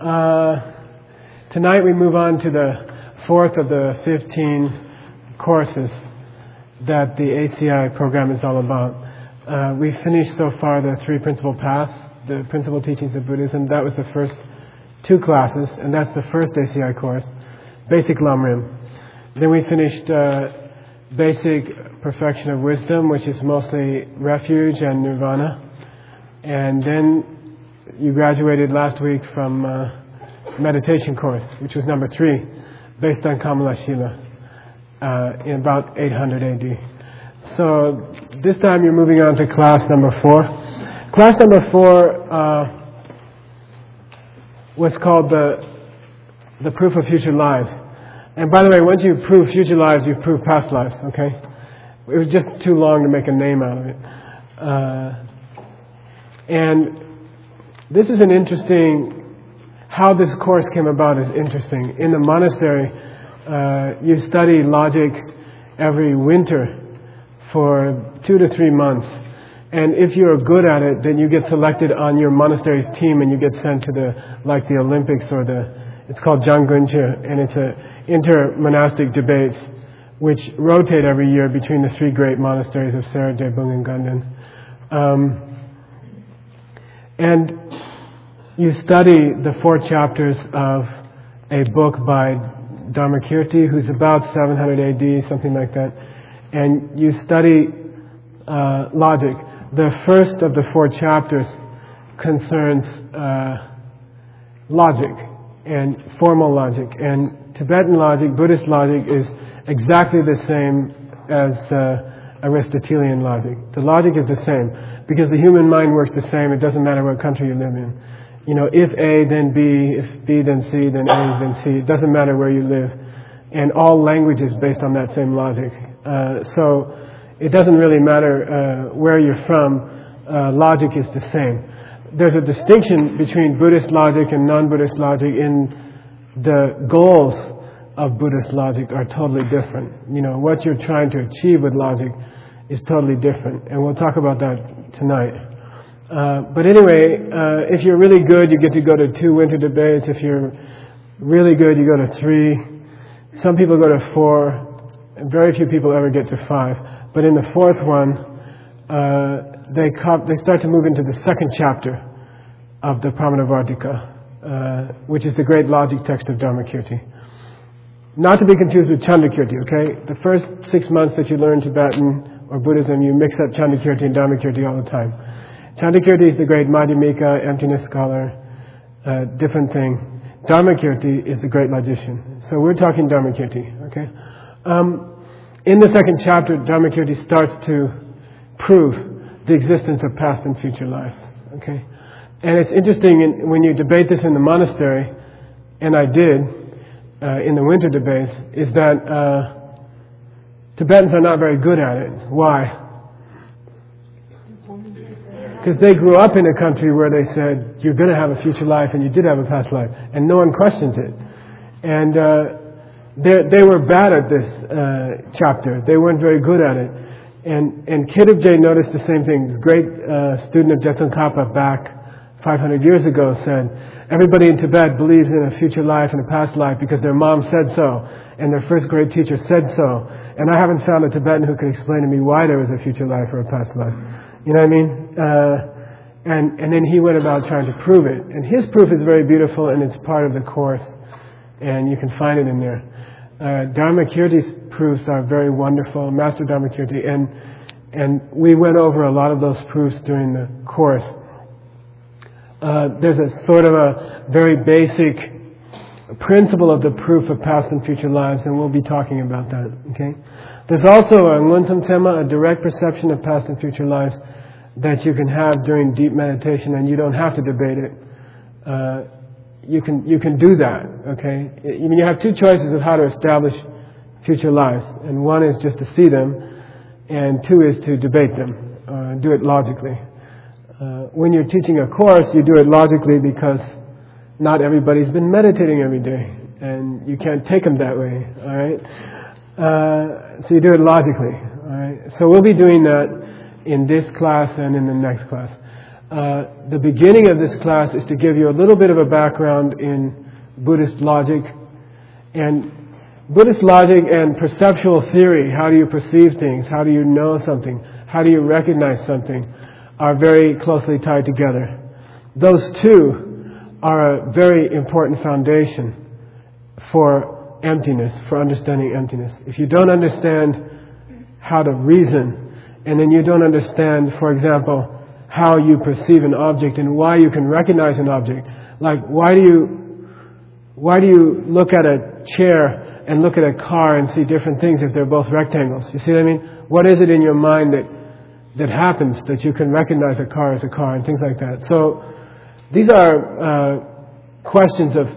Uh, tonight we move on to the fourth of the 15 courses that the ACI program is all about. Uh, we finished so far the three principal paths, the principal teachings of Buddhism. That was the first two classes, and that's the first ACI course, Basic Lamrim. Then we finished uh, Basic Perfection of Wisdom, which is mostly refuge and nirvana. And then you graduated last week from uh, meditation course, which was number three, based on Kamala Shila, uh, in about 800 AD. So this time you're moving on to class number four. Class number four uh, was called the the proof of future lives. And by the way, once you prove future lives, you prove past lives. Okay, it was just too long to make a name out of it. Uh, and this is an interesting. How this course came about is interesting. In the monastery, uh, you study logic every winter for two to three months. And if you're good at it, then you get selected on your monastery's team and you get sent to the, like the Olympics or the, it's called Janguncha, and it's a inter-monastic debates which rotate every year between the three great monasteries of Sera, Drepung, and Ganden. Um, and you study the four chapters of a book by Dharmakirti, who's about 700 AD, something like that, and you study uh, logic. The first of the four chapters concerns uh, logic and formal logic, and Tibetan logic, Buddhist logic, is exactly the same as uh, Aristotelian logic. The logic is the same because the human mind works the same. It doesn't matter what country you live in you know, if A, then B, if B, then C, then A, then C. It doesn't matter where you live. And all language is based on that same logic. Uh, so it doesn't really matter uh, where you're from, uh, logic is the same. There's a distinction between Buddhist logic and non Buddhist logic in the goals of Buddhist logic are totally different. You know, what you're trying to achieve with logic is totally different. And we'll talk about that tonight. Uh, but anyway, uh, if you're really good, you get to go to two winter debates. If you're really good, you go to three. Some people go to four. Very few people ever get to five. But in the fourth one, uh, they, co- they start to move into the second chapter of the Pramanavartika, uh, which is the great logic text of Dharmakirti. Not to be confused with Chandrakirti, okay? The first six months that you learn Tibetan or Buddhism, you mix up Chandrakirti and Dharmakirti all the time. Chandrakirti is the great Madhyamika, emptiness scholar, uh, different thing. Dharmakirti is the great logician. So we're talking Dharmakirti, okay? Um, in the second chapter, Dharmakirti starts to prove the existence of past and future lives, okay? And it's interesting in, when you debate this in the monastery, and I did uh, in the winter debates, is that uh, Tibetans are not very good at it. Why? Because they grew up in a country where they said, you're going to have a future life and you did have a past life, and no one questions it. And uh, they were bad at this uh, chapter. They weren't very good at it. And, and Khedrubje noticed the same thing. Great uh, student of Je Tsongkhapa back 500 years ago said, everybody in Tibet believes in a future life and a past life because their mom said so, and their first grade teacher said so. And I haven't found a Tibetan who can explain to me why there was a future life or a past life. You know what I mean? Uh, and, and then he went about trying to prove it. And his proof is very beautiful and it's part of the course. And you can find it in there. Uh, Dharmakirti's proofs are very wonderful, Master Dharmakirti. And, and we went over a lot of those proofs during the course. Uh, there's a sort of a very basic principle of the proof of past and future lives, and we'll be talking about that, okay? There's also a nguntam tema, a direct perception of past and future lives that you can have during deep meditation, and you don't have to debate it. Uh, you can you can do that. Okay, I mean you have two choices of how to establish future lives, and one is just to see them, and two is to debate them, uh, do it logically. Uh, when you're teaching a course, you do it logically because not everybody's been meditating every day, and you can't take them that way. All right. Uh, so you do it logically. All right. So we'll be doing that in this class and in the next class. uh, the beginning of this class is to give you a little bit of a background in Buddhist logic and Buddhist logic and perceptual theory. How do you perceive things? How do you know something? How do you recognize something? Are very closely tied together. Those two are a very important foundation for emptiness, for understanding emptiness. If you don't understand how to reason, and then you don't understand, for example, how you perceive an object and why you can recognize an object. Like, why do you, why do you look at a chair and look at a car and see different things if they're both rectangles? You see what I mean? What is it in your mind that, that happens that you can recognize a car as a car and things like that? So, these are uh, questions of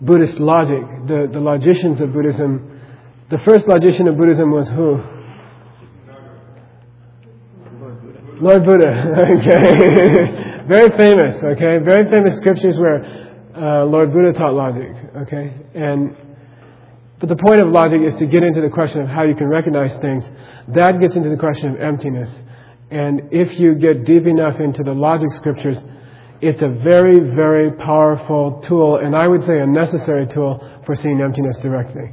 Buddhist logic. The, the logicians of Buddhism, the first logician of Buddhism was who? Lord Buddha. okay. Very famous, okay? Very famous scriptures where uh, Lord Buddha taught logic, okay? And but the point of logic is to get into the question of how you can recognize things. That gets into the question of emptiness. And if you get deep enough into the logic scriptures, it's a very, very powerful tool, and I would say a necessary tool for seeing emptiness directly.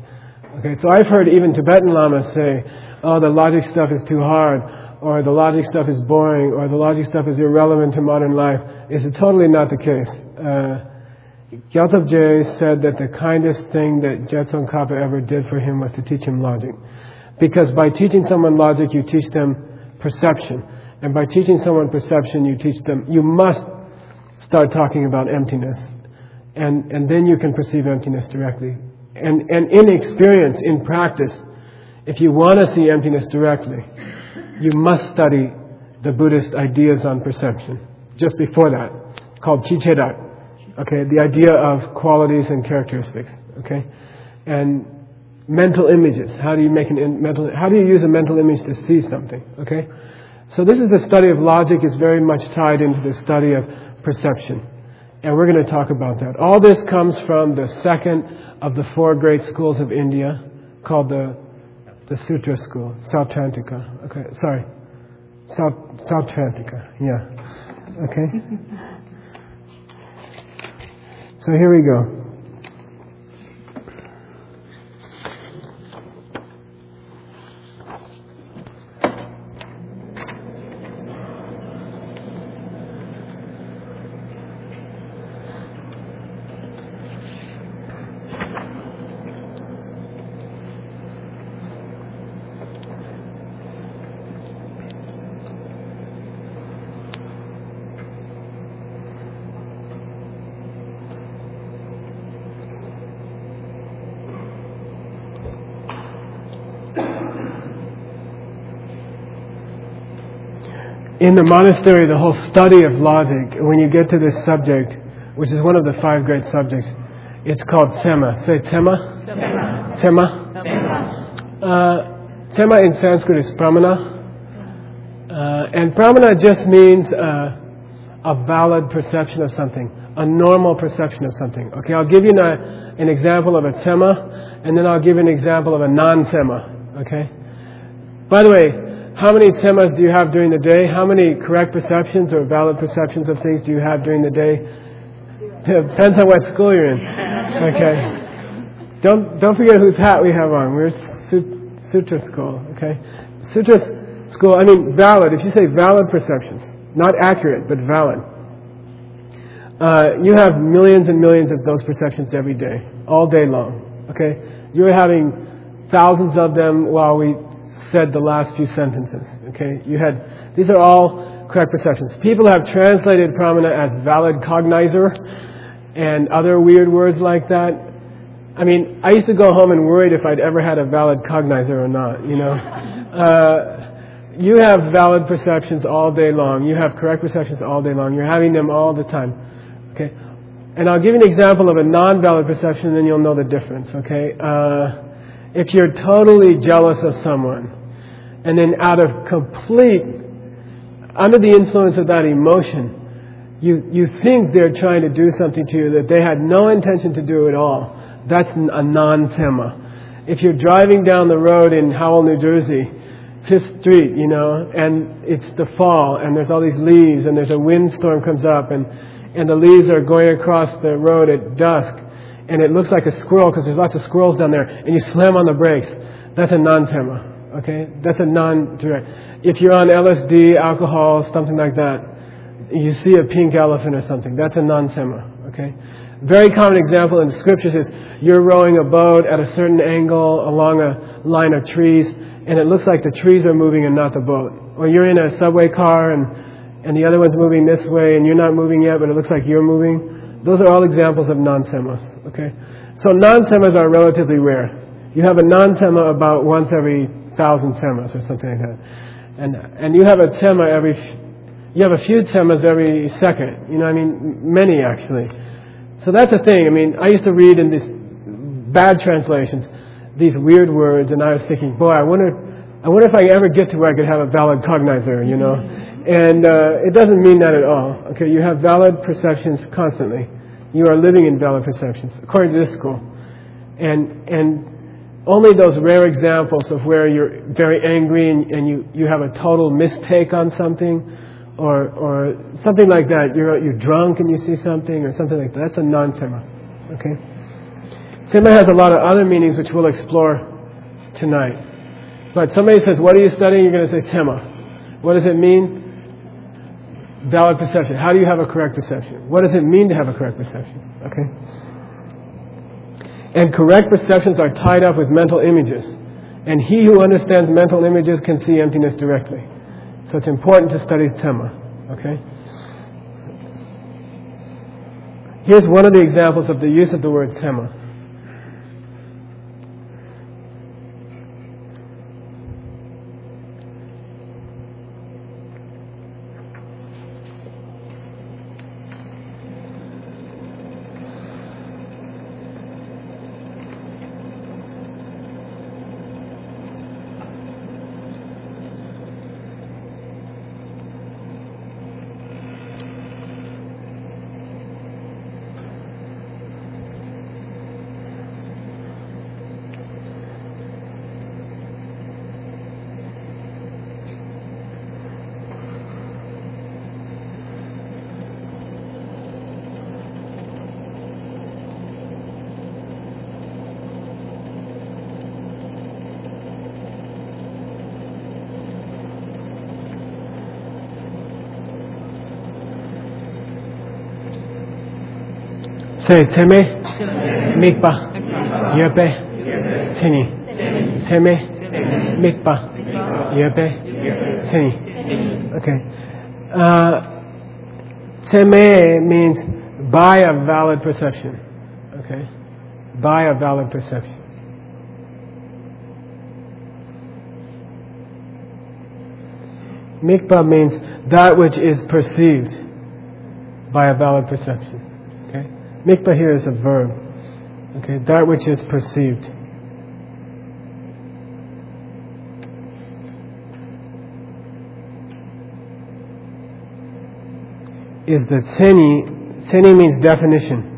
Okay, so I've heard even Tibetan lamas say, oh, the logic stuff is too hard or the logic stuff is boring, or the logic stuff is irrelevant to modern life, is totally not the case. Uh, Gyaltsab Je said that the kindest thing that Je Tsongkhapa ever did for him was to teach him logic. Because by teaching someone logic, you teach them perception. And by teaching someone perception, you teach them, you must start talking about emptiness. And, and then you can perceive emptiness directly. And, and in experience, in practice, if you want to see emptiness directly, you must study the Buddhist ideas on perception. Just before that, called Chichedak. Okay, the idea of qualities and characteristics. Okay, and mental images. How do you make an in, mental? How do you use a mental image to see something? Okay, so this is the study of logic is very much tied into the study of perception, and we're going to talk about that. All this comes from the second of the four great schools of India, called the the Sutra school, Sautrantika. Okay, sorry. South Sautrantika. Yeah. Okay. so here we go. In the monastery, the whole study of logic, when you get to this subject, which is one of the five great subjects, it's called Sema. Say Tema. Sema. Sema. Uh, Sema in Sanskrit is pramana. Uh, and pramana just means uh, a valid perception of something, a normal perception of something. Okay, I'll give you an, an example of a Sema, and then I'll give you an example of a non-Sema. Okay? By the way, how many semas do you have during the day? How many correct perceptions or valid perceptions of things do you have during the day? Depends on what school you're in. Okay. Don't don't forget whose hat we have on. We're Sutra school. Okay. Sutra school. I mean valid. If you say valid perceptions, not accurate but valid, uh, you have millions and millions of those perceptions every day, all day long. Okay. You're having thousands of them while we said the last few sentences. Okay, you had these are all correct perceptions. People have translated pramana as valid cognizer and other weird words like that. I mean, I used to go home and worried if I'd ever had a valid cognizer or not. You know, uh, you have valid perceptions all day long. You have correct perceptions all day long. You're having them all the time. Okay, and I'll give you an example of a non-valid perception, and then you'll know the difference. Okay. Uh, if you're totally jealous of someone, and then out of complete, under the influence of that emotion, you, you think they're trying to do something to you that they had no intention to do at all. That's a non-sema. If you're driving down the road in Howell, New Jersey, Fifth Street, you know, and it's the fall, and there's all these leaves, and there's a windstorm comes up, and and the leaves are going across the road at dusk, and it looks like a squirrel because there's lots of squirrels down there, and you slam on the brakes. That's a non-tema, okay? That's a non-direct. If you're on LSD, alcohol, something like that, you see a pink elephant or something. That's a non-tema, okay? Very common example in the scriptures is you're rowing a boat at a certain angle along a line of trees, and it looks like the trees are moving and not the boat. Or you're in a subway car and, and the other one's moving this way and you're not moving yet, but it looks like you're moving. Those are all examples of non-semas, okay? So non-semas are relatively rare. You have a non-sema about once every thousand semas or something like that. And, and you have a tema every, you have a few semas every second. You know, I mean, many actually. So that's the thing. I mean, I used to read in these bad translations these weird words, and I was thinking, boy, I wonder, I wonder if I ever get to where I could have a valid cognizer, you know. And uh, it doesn't mean that at all. Okay, you have valid perceptions constantly. You are living in valid perceptions, according to this school. And and only those rare examples of where you're very angry and, and you, you have a total mistake on something, or or something like that. You're you're drunk and you see something, or something like that. That's a non-tema. Okay. Sema has a lot of other meanings which we'll explore tonight. But somebody says, What are you studying? You're going to say Tema. What does it mean? Valid perception. How do you have a correct perception? What does it mean to have a correct perception? Okay? And correct perceptions are tied up with mental images. And he who understands mental images can see emptiness directly. So it's important to study Tema. Okay? Here's one of the examples of the use of the word Tema. Say teme, mikpa, yepe, sini. Teme, mikpa, yepe, sini. Okay. Uh, teme means by a valid perception. Okay. By a valid perception. Mikpa means that which is perceived by a valid perception. Mikpa here is a verb. Okay, that which is perceived. Is the tseni, tseni means definition.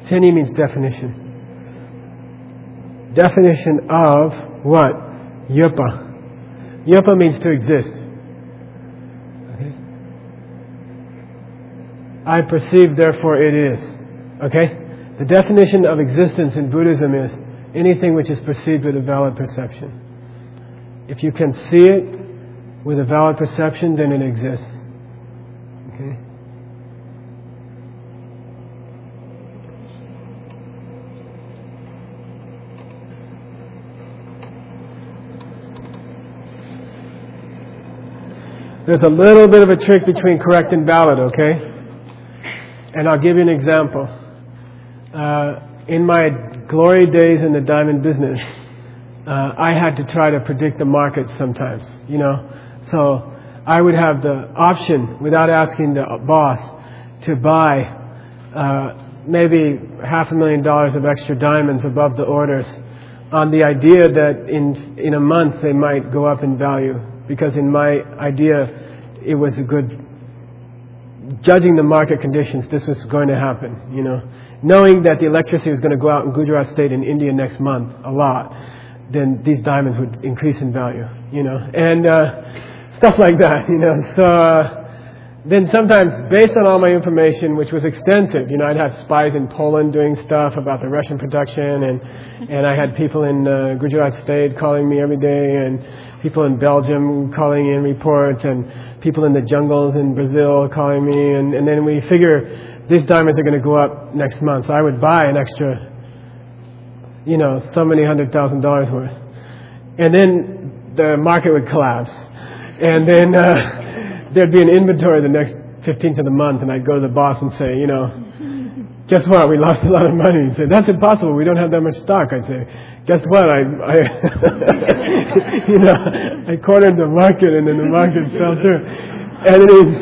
Tseni means definition. Definition of what? Yupa. Yupa means to exist. Okay? I perceive, therefore it is. Okay? The definition of existence in Buddhism is anything which is perceived with a valid perception. If you can see it with a valid perception, then it exists. Okay? There's a little bit of a trick between correct and valid, okay? And I'll give you an example. Uh, in my glory days in the diamond business, uh, I had to try to predict the market sometimes, you know. So I would have the option, without asking the boss, to buy uh, maybe half a million dollars of extra diamonds above the orders on the idea that in, in a month they might go up in value because in my idea it was a good judging the market conditions this was going to happen you know knowing that the electricity was going to go out in gujarat state in india next month a lot then these diamonds would increase in value, you know, and uh, stuff like that, you know. So uh, then sometimes, based on all my information, which was extensive, you know, I'd have spies in Poland doing stuff about the Russian production, and and I had people in uh, Gujarat State calling me every day, and people in Belgium calling in reports, and people in the jungles in Brazil calling me, and, and then we figure these diamonds are going to go up next month, so I would buy an extra, you know, so many hundred thousand dollars worth, and then the market would collapse, and then. Uh, there'd be an inventory the next 15th of the month, and I'd go to the boss and say, you know, guess what? We lost a lot of money. He'd say, that's impossible. We don't have that much stock. I'd say, guess what? I, I you know, I cornered the market, and then the market fell through. And then he'd,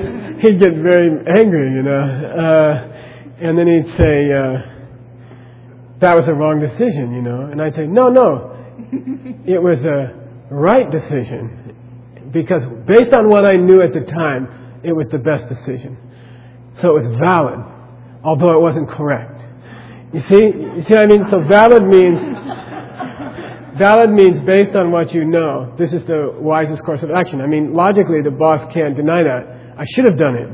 he'd get very angry, you know, uh, and then he'd say, uh, that was a wrong decision, you know, and I'd say, no, no, it was a right decision because based on what I knew at the time, it was the best decision. So it was valid, although it wasn't correct. You see, you see what I mean? So valid means, valid means based on what you know. This is the wisest course of action. I mean, logically, the boss can't deny that. I should have done it.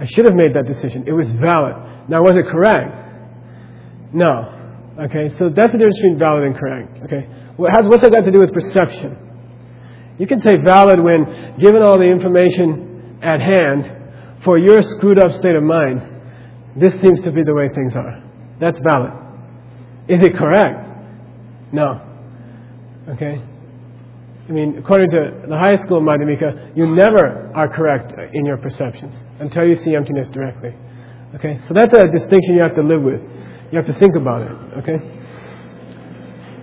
I should have made that decision. It was valid. Now, was it correct? No. Okay, so that's the difference between valid and correct. Okay, what has what's that got to do with perception? You can say valid when, given all the information at hand, for your screwed up state of mind, this seems to be the way things are. That's valid. Is it correct? No. Okay? I mean, according to the high school of Madhyamika, you never are correct in your perceptions until you see emptiness directly. Okay? So that's a distinction you have to live with. You have to think about it. Okay?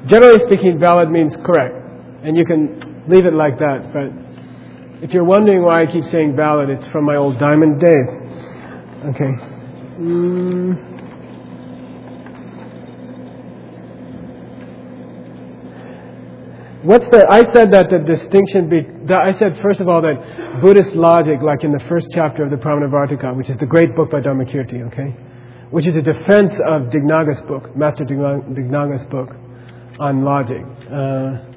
Generally speaking, valid means correct. And you can leave it like that. But if you're wondering why I keep saying valid, it's from my old diamond days. Okay. Mm. What's the? I said that the distinction. Be, I said first of all that Buddhist logic, like in the first chapter of the Pramanavarttika, which is the great book by Dharmakirti, okay, which is a defense of Dignaga's book, Master Dignaga's book on logic. Uh,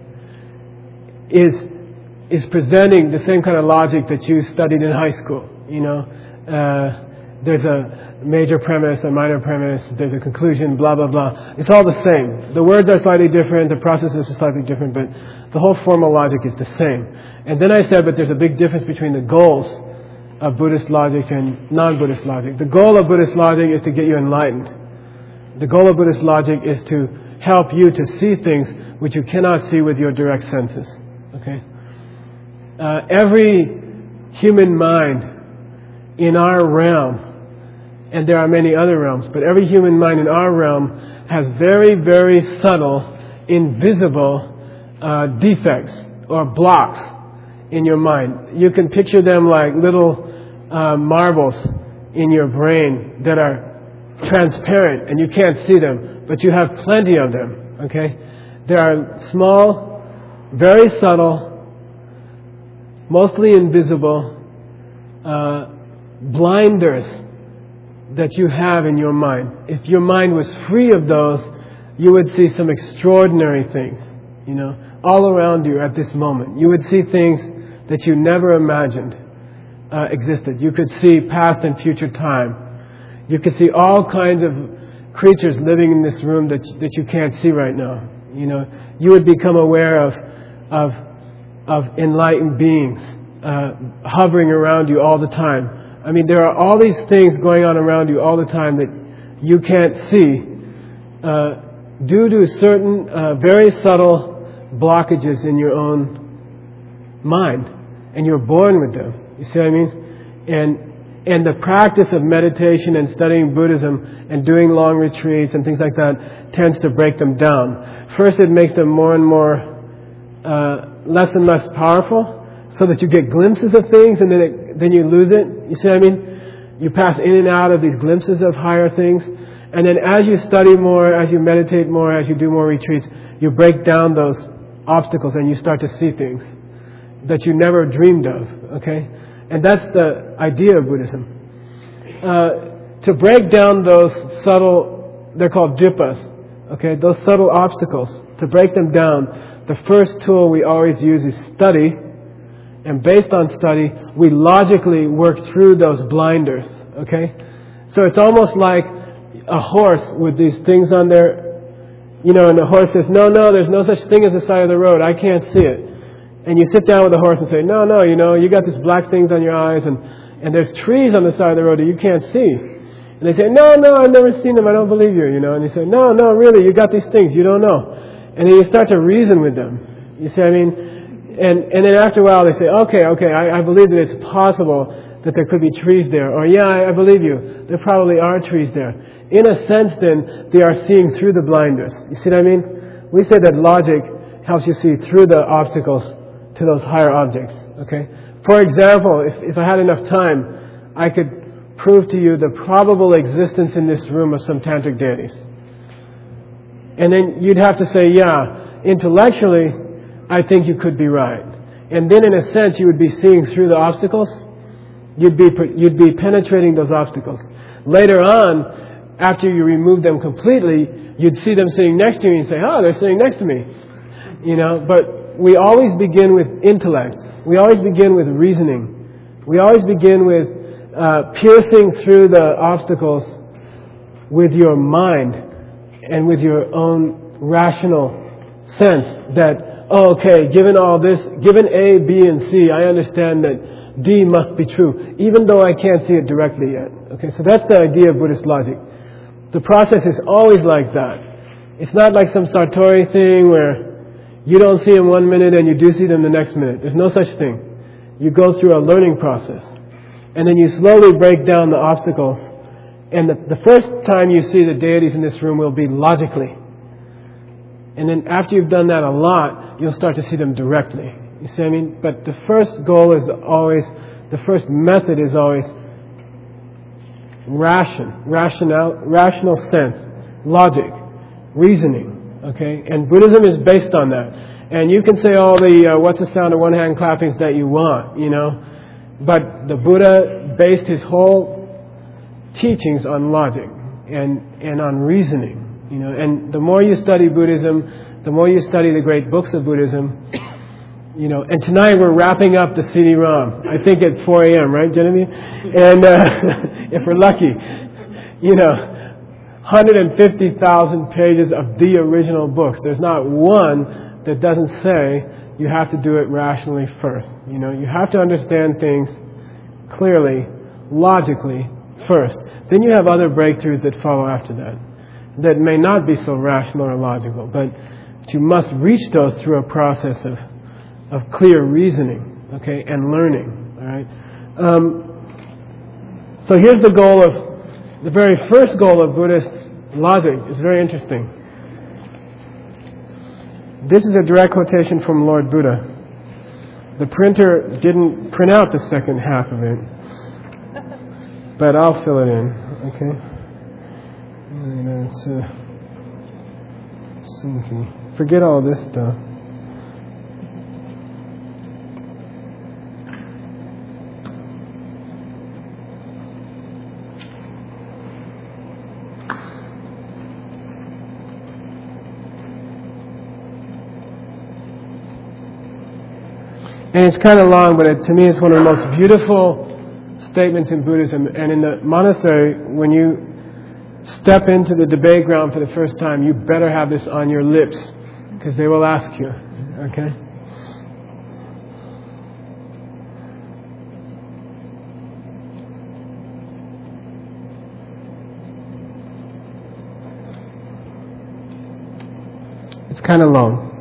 is is presenting the same kind of logic that you studied in high school. You know, uh, there's a major premise, a minor premise, there's a conclusion, blah blah blah. It's all the same. The words are slightly different, the process is slightly different, but the whole formal logic is the same. And then I said, but there's a big difference between the goals of Buddhist logic and non-Buddhist logic. The goal of Buddhist logic is to get you enlightened. The goal of Buddhist logic is to help you to see things which you cannot see with your direct senses. Okay? Uh, every human mind in our realm, and there are many other realms, but every human mind in our realm has very, very subtle, invisible uh, defects or blocks in your mind. You can picture them like little uh, marbles in your brain that are transparent and you can't see them, but you have plenty of them. Okay? There are small very subtle, mostly invisible uh, blinders that you have in your mind. If your mind was free of those, you would see some extraordinary things, you know, all around you at this moment. You would see things that you never imagined uh, existed. You could see past and future time. You could see all kinds of creatures living in this room that, that you can't see right now. You know, you would become aware of of, of enlightened beings uh, hovering around you all the time. I mean, there are all these things going on around you all the time that you can't see uh, due to certain uh, very subtle blockages in your own mind. And you're born with them. You see what I mean? And and the practice of meditation and studying Buddhism and doing long retreats and things like that tends to break them down. First, it makes them more and more uh, less and less powerful so that you get glimpses of things and then, it, then you lose it. You see what I mean? You pass in and out of these glimpses of higher things. And then as you study more, as you meditate more, as you do more retreats, you break down those obstacles and you start to see things that you never dreamed of. Okay? And that's the idea of Buddhism. Uh, to break down those subtle, they're called jhipas, Okay, those subtle obstacles, to break them down, the first tool we always use is study. And based on study, we logically work through those blinders. Okay? So it's almost like a horse with these things on there, you know, and the horse says, no, no, there's no such thing as the side of the road. I can't see it. And you sit down with the horse and say, no, no, you know, you got these black things on your eyes and, and there's trees on the side of the road that you can't see. And they say, no, no, I've never seen them. I don't believe you, you know. And you say, no, no, really, you got these things. You don't know. And then you start to reason with them. You see, I mean, and, and then after a while they say, okay, okay, I, I believe that it's possible that there could be trees there. Or, yeah, I, I believe you. There probably are trees there. In a sense, then, they are seeing through the blinders. You see what I mean? We say that logic helps you see through the obstacles to those higher objects. Okay? For example, if, if I had enough time, I could prove to you the probable existence in this room of some tantric deities. And then you'd have to say, yeah, intellectually, I think you could be right. And then in a sense, you would be seeing through the obstacles. You'd be, you'd be penetrating those obstacles. Later on, after you remove them completely, you'd see them sitting next to you and say, oh, they're sitting next to me. You know, but we always begin with intellect. We always begin with reasoning. We always begin with uh, piercing through the obstacles with your mind and with your own rational sense that, oh, okay, given all this, given A, B, and C, I understand that D must be true, even though I can't see it directly yet. Okay, so that's the idea of Buddhist logic. The process is always like that. It's not like some satori thing where you don't see them one minute and you do see them the next minute. There's no such thing. You go through a learning process. And then you slowly break down the obstacles. And the, the first time you see the deities in this room will be logically. And then after you've done that a lot, you'll start to see them directly. You see what I mean? But the first goal is always, the first method is always ration, rational, rational sense, logic, reasoning. Okay? And Buddhism is based on that. And you can say all the uh, what's the sound of one hand clappings that you want, you know. But the Buddha based his whole teachings on logic and, and on reasoning. You know, and the more you study Buddhism, the more you study the great books of Buddhism, you know, and tonight we're wrapping up the CD-ROM. I think at 4 a.m., right, Genevieve? And uh, if we're lucky, you know, 150,000 pages of the original books. There's not one that doesn't say you have to do it rationally first. You know, you have to understand things clearly, logically first. Then you have other breakthroughs that follow after that that may not be so rational or logical, but you must reach those through a process of, of clear reasoning, okay, and learning, all right? Um, so here's the goal of the very first goal of Buddhist logic It's very interesting. This is a direct quotation from Lord Buddha. The printer didn't print out the second half of it, but I'll fill it in, okay? It's uh, Forget all this stuff. And it's kind of long, but it, to me it's one of the most beautiful statements in Buddhism. And in the monastery, when you step into the debate ground for the first time, you better have this on your lips, because they will ask you. Okay? It's kind of long.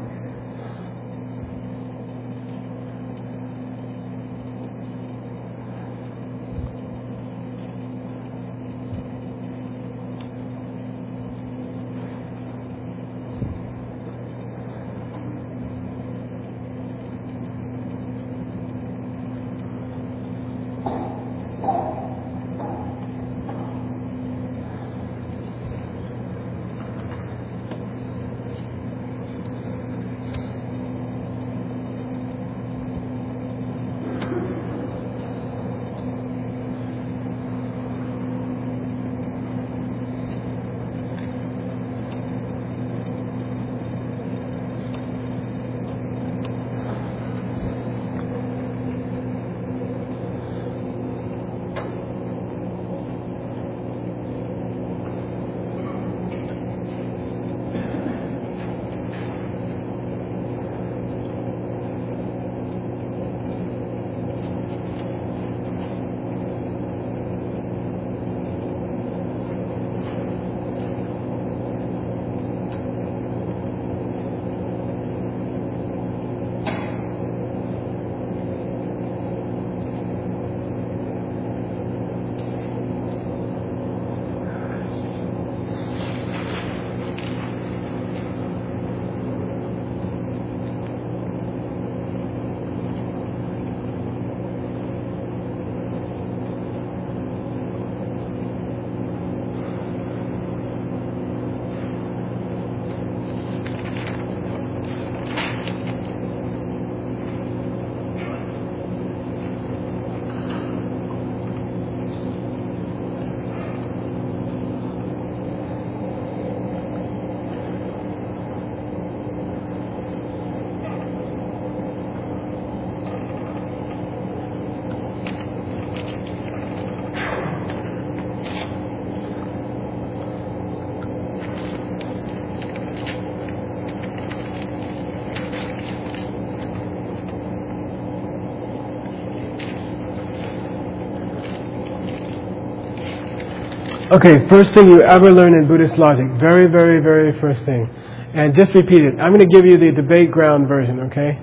Okay, first thing you ever learn in Buddhist logic. Very, very, very first thing. And just repeat it. I'm going to give you the debate ground version, okay?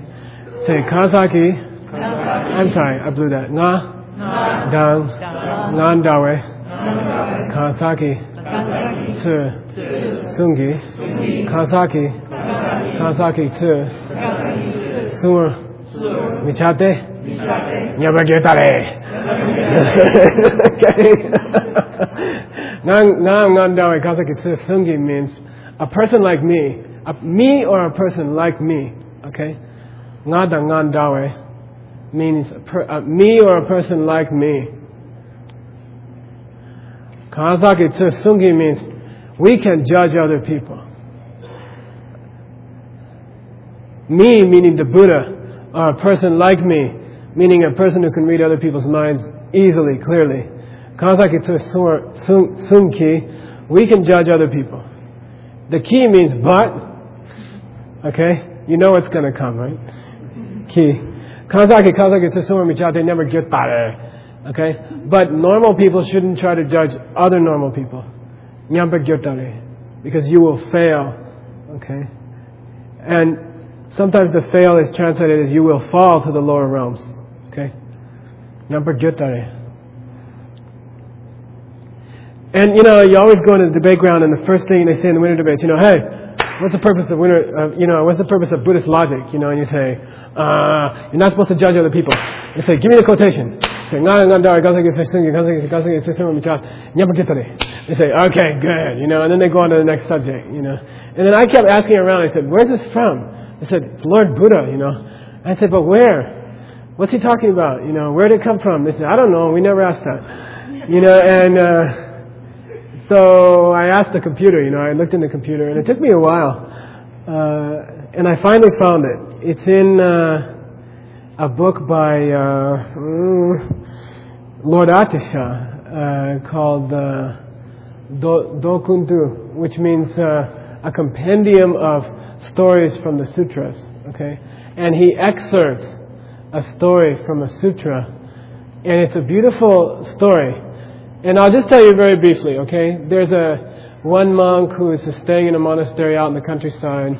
Say, Kazaki. I'm sorry, I blew that. Na, Dang. Ngan dawe. Kazaki. Tsu. Sungi. Kazaki. Kazaki. Tsu. Sur. Michate. Nyabagitare. okay. Ngan Kazaki Sungi means a person like me, a, me or a person like me. Okay, Ngada Ngandawe means a per, a, me or a person like me. Kazaki Sungi means we can judge other people. Me meaning the Buddha, or a person like me, meaning a person who can read other people's minds easily, clearly. Sunki, we can judge other people. The key means but, okay? You know what's going to come, right? Key. Kazaki, Kazaki Tsusuma Michate never get that, okay? But normal people shouldn't try to judge other normal people. Nyampa gyotare. Because you will fail, okay? And sometimes the fail is translated as you will fall to the lower realms. Okay? Number gyotare. And you know, you always go into the debate ground, and the first thing they say in the winter debates, you know, hey, what's the purpose of winter? Uh, you know, what's the purpose of Buddhist logic? You know, and you say, uh, you're not supposed to judge other people. You say, give me the quotation. They say, okay, good. You know, and then they go on to the next subject. You know, and then I kept asking around. I said, where's this from? They said, it's Lord Buddha. You know, I said, but where? What's he talking about? You know, where did it come from? They said, I don't know. We never asked that. You know, and uh, so I asked the computer. You know, I looked in the computer, and it took me a while, uh, and I finally found it. It's in uh, a book by uh, Lord Atisha uh, called uh, Do- Dokundu, which means a compendium of stories from the sutras. Okay, and he excerpts a story from a sutra, and it's a beautiful story. And I'll just tell you very briefly, okay? There's a one monk who is staying in a monastery out in the countryside,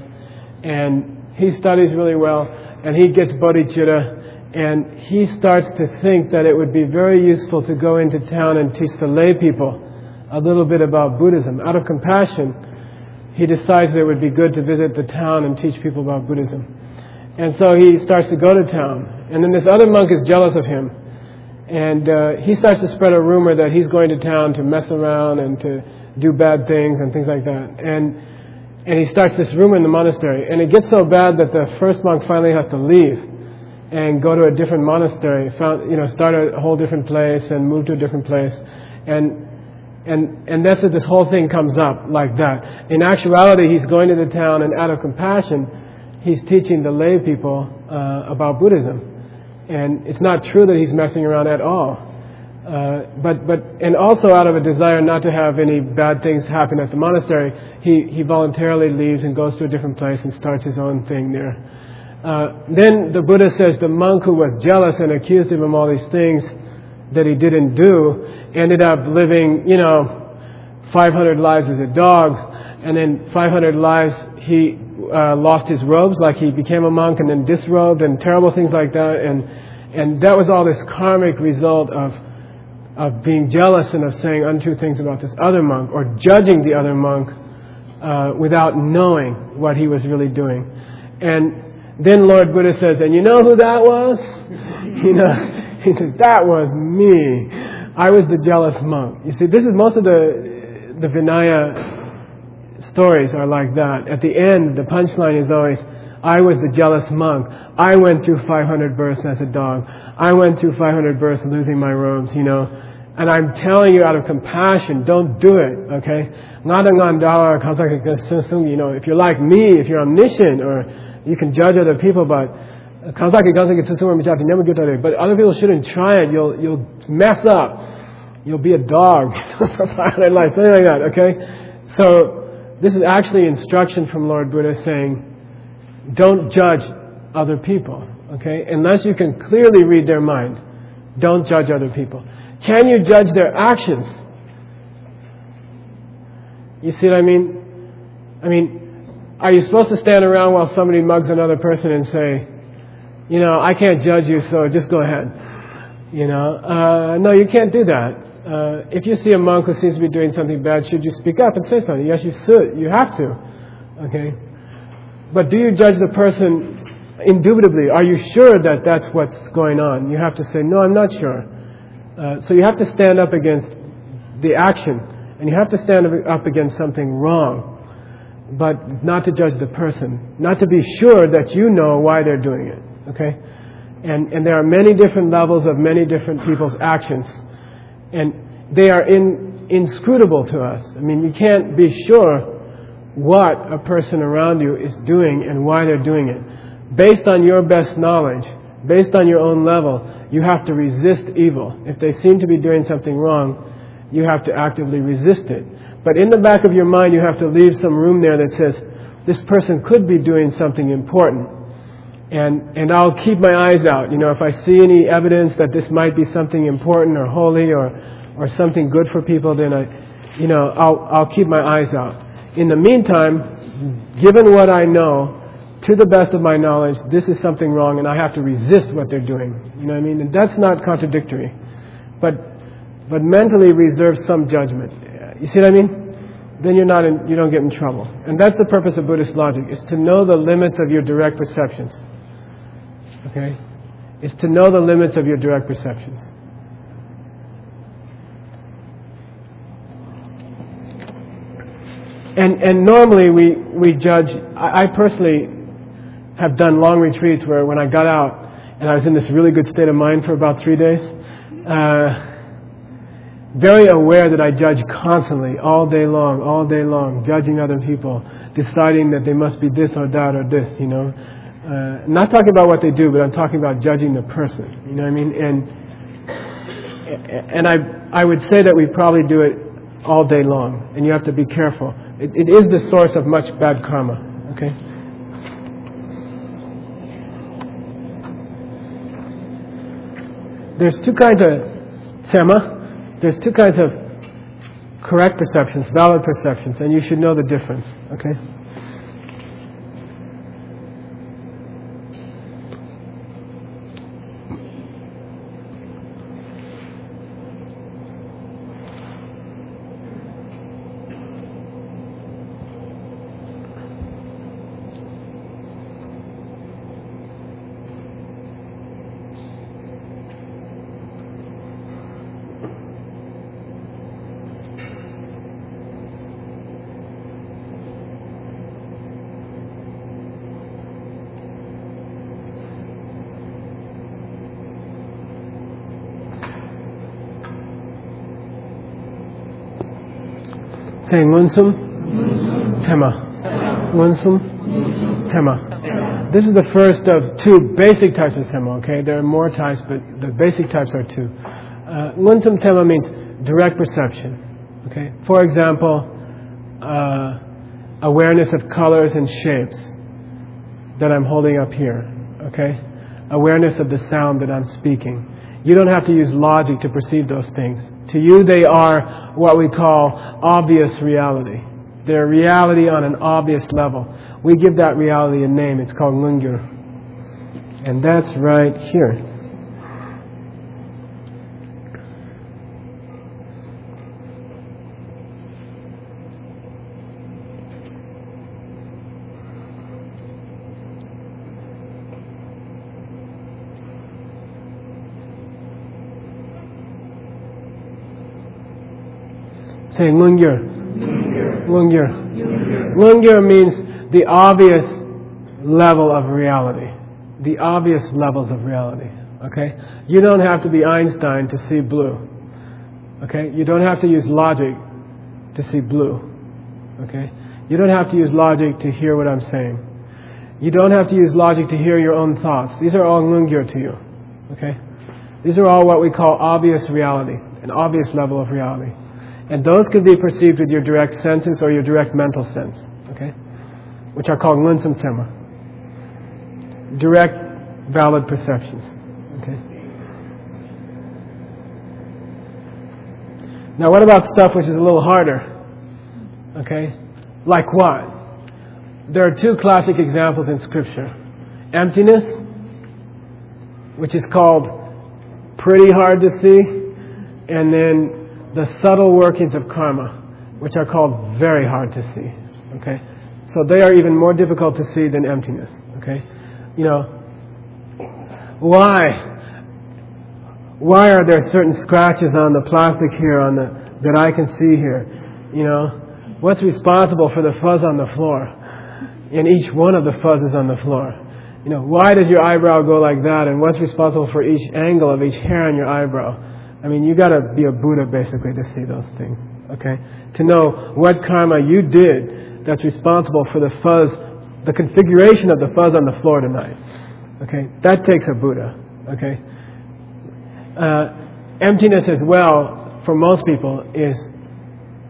and he studies really well, and he gets bodhicitta, and he starts to think that it would be very useful to go into town and teach the lay people a little bit about Buddhism. Out of compassion, he decides that it would be good to visit the town and teach people about Buddhism. And so he starts to go to town. And then this other monk is jealous of him. And uh, he starts to spread a rumor that he's going to town to mess around and to do bad things and things like that. And, and he starts this rumor in the monastery. And it gets so bad that the first monk finally has to leave and go to a different monastery, found, you know, start a whole different place and move to a different place. And, and, and that's it, this whole thing comes up like that. In actuality, he's going to the town and out of compassion, he's teaching the lay people uh, about Buddhism. And it's not true that he's messing around at all. Uh, but, but, and also out of a desire not to have any bad things happen at the monastery, he, he voluntarily leaves and goes to a different place and starts his own thing there. Uh, then the Buddha says the monk who was jealous and accused him of all these things that he didn't do ended up living, you know, 500 lives as a dog, and then 500 lives he uh, lost his robes, like he became a monk and then disrobed and terrible things like that. And, and that was all this karmic result of, of being jealous and of saying untrue things about this other monk or judging the other monk uh, without knowing what he was really doing. And then Lord Buddha says, and you know who that was? you know, he says, that was me. I was the jealous monk. You see, this is most of the, the Vinaya stories are like that. At the end, the punchline is always, I was the jealous monk. I went through 500 births as a dog. I went through 500 births losing my robes, you know. And I'm telling you out of compassion, don't do it, okay? You know, if you're like me, if you're omniscient, or you can judge other people, but but other people shouldn't try it. You'll, you'll mess up. You'll be a dog for 500 lives, something like that, okay? So, this is actually instruction from Lord Buddha saying, don't judge other people, okay? Unless you can clearly read their mind, don't judge other people. Can you judge their actions? You see what I mean? I mean, are you supposed to stand around while somebody mugs another person and say, you know, I can't judge you, so just go ahead? You know, uh, no, you can't do that. Uh, if you see a monk who seems to be doing something bad, should you speak up and say something? Yes, you should. You have to. Okay? But do you judge the person indubitably? Are you sure that that's what's going on? You have to say, no, I'm not sure. Uh, so you have to stand up against the action, and you have to stand up against something wrong, but not to judge the person, not to be sure that you know why they're doing it. Okay? And, and there are many different levels of many different people's actions. And they are in, inscrutable to us. I mean, you can't be sure what a person around you is doing and why they're doing it. Based on your best knowledge, based on your own level, you have to resist evil. If they seem to be doing something wrong, you have to actively resist it. But in the back of your mind, you have to leave some room there that says, this person could be doing something important. And, and I'll keep my eyes out. You know, if I see any evidence that this might be something important or holy or, or something good for people, then I, you know, I'll, I'll keep my eyes out. In the meantime, given what I know, to the best of my knowledge, this is something wrong and I have to resist what they're doing. You know what I mean? And that's not contradictory. But, but mentally reserve some judgment. You see what I mean? Then you're not in, you don't get in trouble. And that's the purpose of Buddhist logic, is to know the limits of your direct perceptions. Okay? Is to know the limits of your direct perceptions. And, and normally we, we judge, I, I personally have done long retreats where when I got out and I was in this really good state of mind for about three days, uh, very aware that I judge constantly, all day long, all day long, judging other people, deciding that they must be this or that or this, you know. Uh, not talking about what they do, but I'm talking about judging the person, you know what I mean? And, and I, I would say that we probably do it all day long, and you have to be careful. It, it is the source of much bad karma, okay? There's two kinds of sema there's two kinds of correct perceptions, valid perceptions, and you should know the difference, okay? Say Ngunsum Tema. Ngunsum Tema. This is the first of two basic types of Tema, okay? There are more types, but the basic types are two. Uh, Ngunsum Tema means direct perception, okay? For example, uh, awareness of colors and shapes that I'm holding up here, okay? Awareness of the sound that I'm speaking. You don't have to use logic to perceive those things. To you, they are what we call obvious reality. They're reality on an obvious level. We give that reality a name. It's called Lungyur. And that's right here. Say Lungyur. Lungyur. Lungyur means the obvious level of reality. The obvious levels of reality. Okay? You don't have to be Einstein to see blue. Okay? You don't have to use logic to see blue. Okay? You don't have to use logic to hear what I'm saying. You don't have to use logic to hear your own thoughts. These are all lungyur to you. Okay? These are all what we call obvious reality, an obvious level of reality. And those can be perceived with your direct senses or your direct mental sense, okay? Which are called Ngunsum Sema. Direct, valid perceptions, okay? Now, what about stuff which is a little harder? Okay? Like what? There are two classic examples in Scripture emptiness, which is called pretty hard to see, and then the subtle workings of karma, which are called very hard to see. Okay? So they are even more difficult to see than emptiness. Okay? You know, why? Why are there certain scratches on the plastic here on the that I can see here? You know, what's responsible for the fuzz on the floor? And each one of the fuzzes on the floor. You know, why does your eyebrow go like that? And what's responsible for each angle of each hair on your eyebrow? I mean, you got to be a Buddha basically to see those things. Okay, to know what karma you did that's responsible for the fuzz, the configuration of the fuzz on the floor tonight. Okay, that takes a Buddha. Okay, uh, emptiness as well for most people is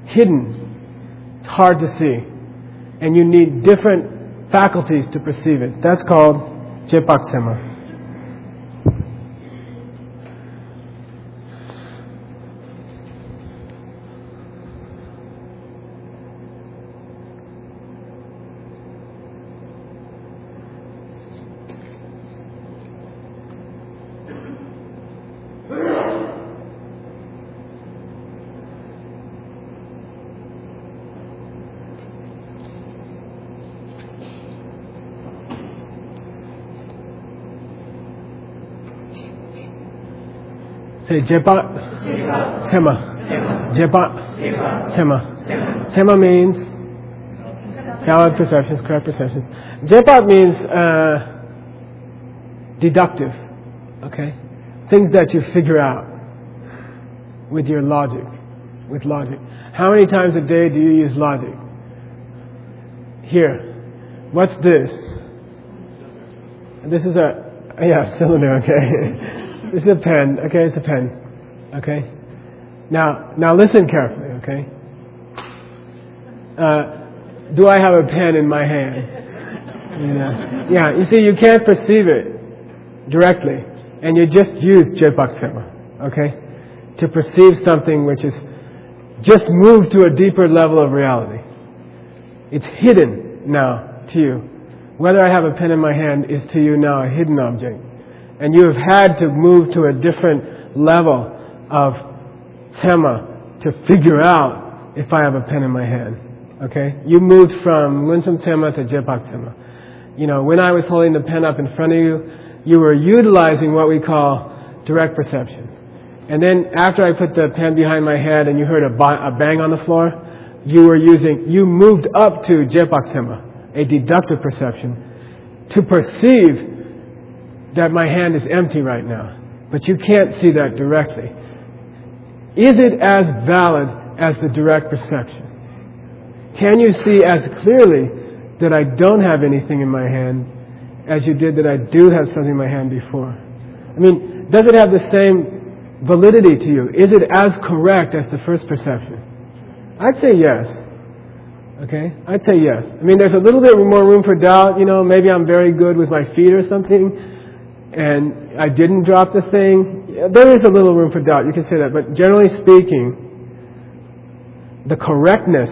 hidden. It's hard to see, and you need different faculties to perceive it. That's called jepaksema. Say jepa, sema. Jepa, sema. Sema means valid perceptions, correct perceptions. Jepa means uh, deductive. Okay, things that you figure out with your logic, with logic. How many times a day do you use logic? Here, what's this? This is a yeah cylinder. Okay. This is a pen, okay? It's a pen, okay? Now, now listen carefully, okay? Uh, do I have a pen in my hand? Yeah, you see, you can't perceive it directly, and you just use Jepaksema, okay? To perceive something which is just moved to a deeper level of reality. It's hidden now to you. Whether I have a pen in my hand is to you now a hidden object and you have had to move to a different level of tema to figure out if I have a pen in my hand. Okay? You moved from Ngunsum tema to Jepak tema. You know, when I was holding the pen up in front of you, you were utilizing what we call direct perception. And then after I put the pen behind my head and you heard a, bang on the floor, you were using, you moved up to Jepak tema, a deductive perception, to perceive that my hand is empty right now, but you can't see that directly. Is it as valid as the direct perception? Can you see as clearly that I don't have anything in my hand as you did that I do have something in my hand before? I mean, does it have the same validity to you? Is it as correct as the first perception? I'd say yes. Okay? I'd say yes. I mean, there's a little bit more room for doubt. You know, maybe I'm very good with my feet or something and I didn't drop the thing, there is a little room for doubt. You can say that. But generally speaking, the correctness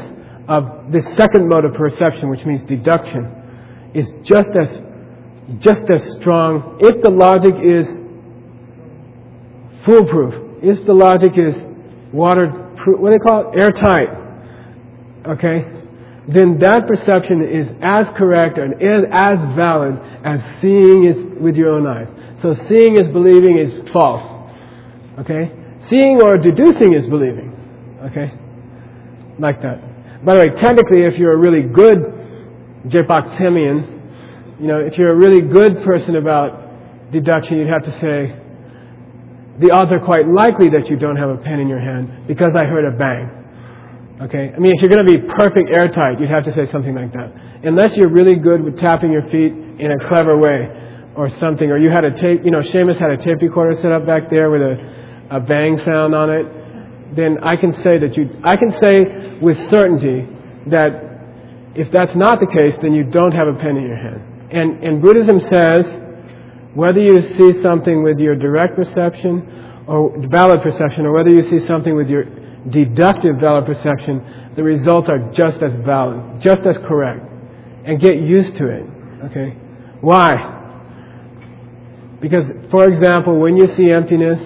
of this second mode of perception, which means deduction, is just as just as strong if the logic is foolproof, if the logic is waterproof, what do they call it? Airtight. Okay? Then that perception is as correct and as valid as seeing is with your own eyes. So seeing is believing is false. Okay? Seeing or deducing is believing. Okay? Like that. By the way, technically, if you're a really good Jepaksemian, you know, if you're a really good person about deduction, you'd have to say, the odds are quite likely that you don't have a pen in your hand because I heard a bang. Okay? I mean, if you're going to be perfect airtight, you'd have to say something like that. Unless you're really good with tapping your feet in a clever way or something, or you had a tape, you know, Seamus had a tape recorder set up back there with a, a bang sound on it, then I can say that you, I can say with certainty that if that's not the case, then you don't have a pen in your hand. And, and Buddhism says, whether you see something with your direct perception or valid perception, or whether you see something with your deductive valid perception, the results are just as valid, just as correct. And get used to it. Okay? Why? Because, for example, when you see emptiness,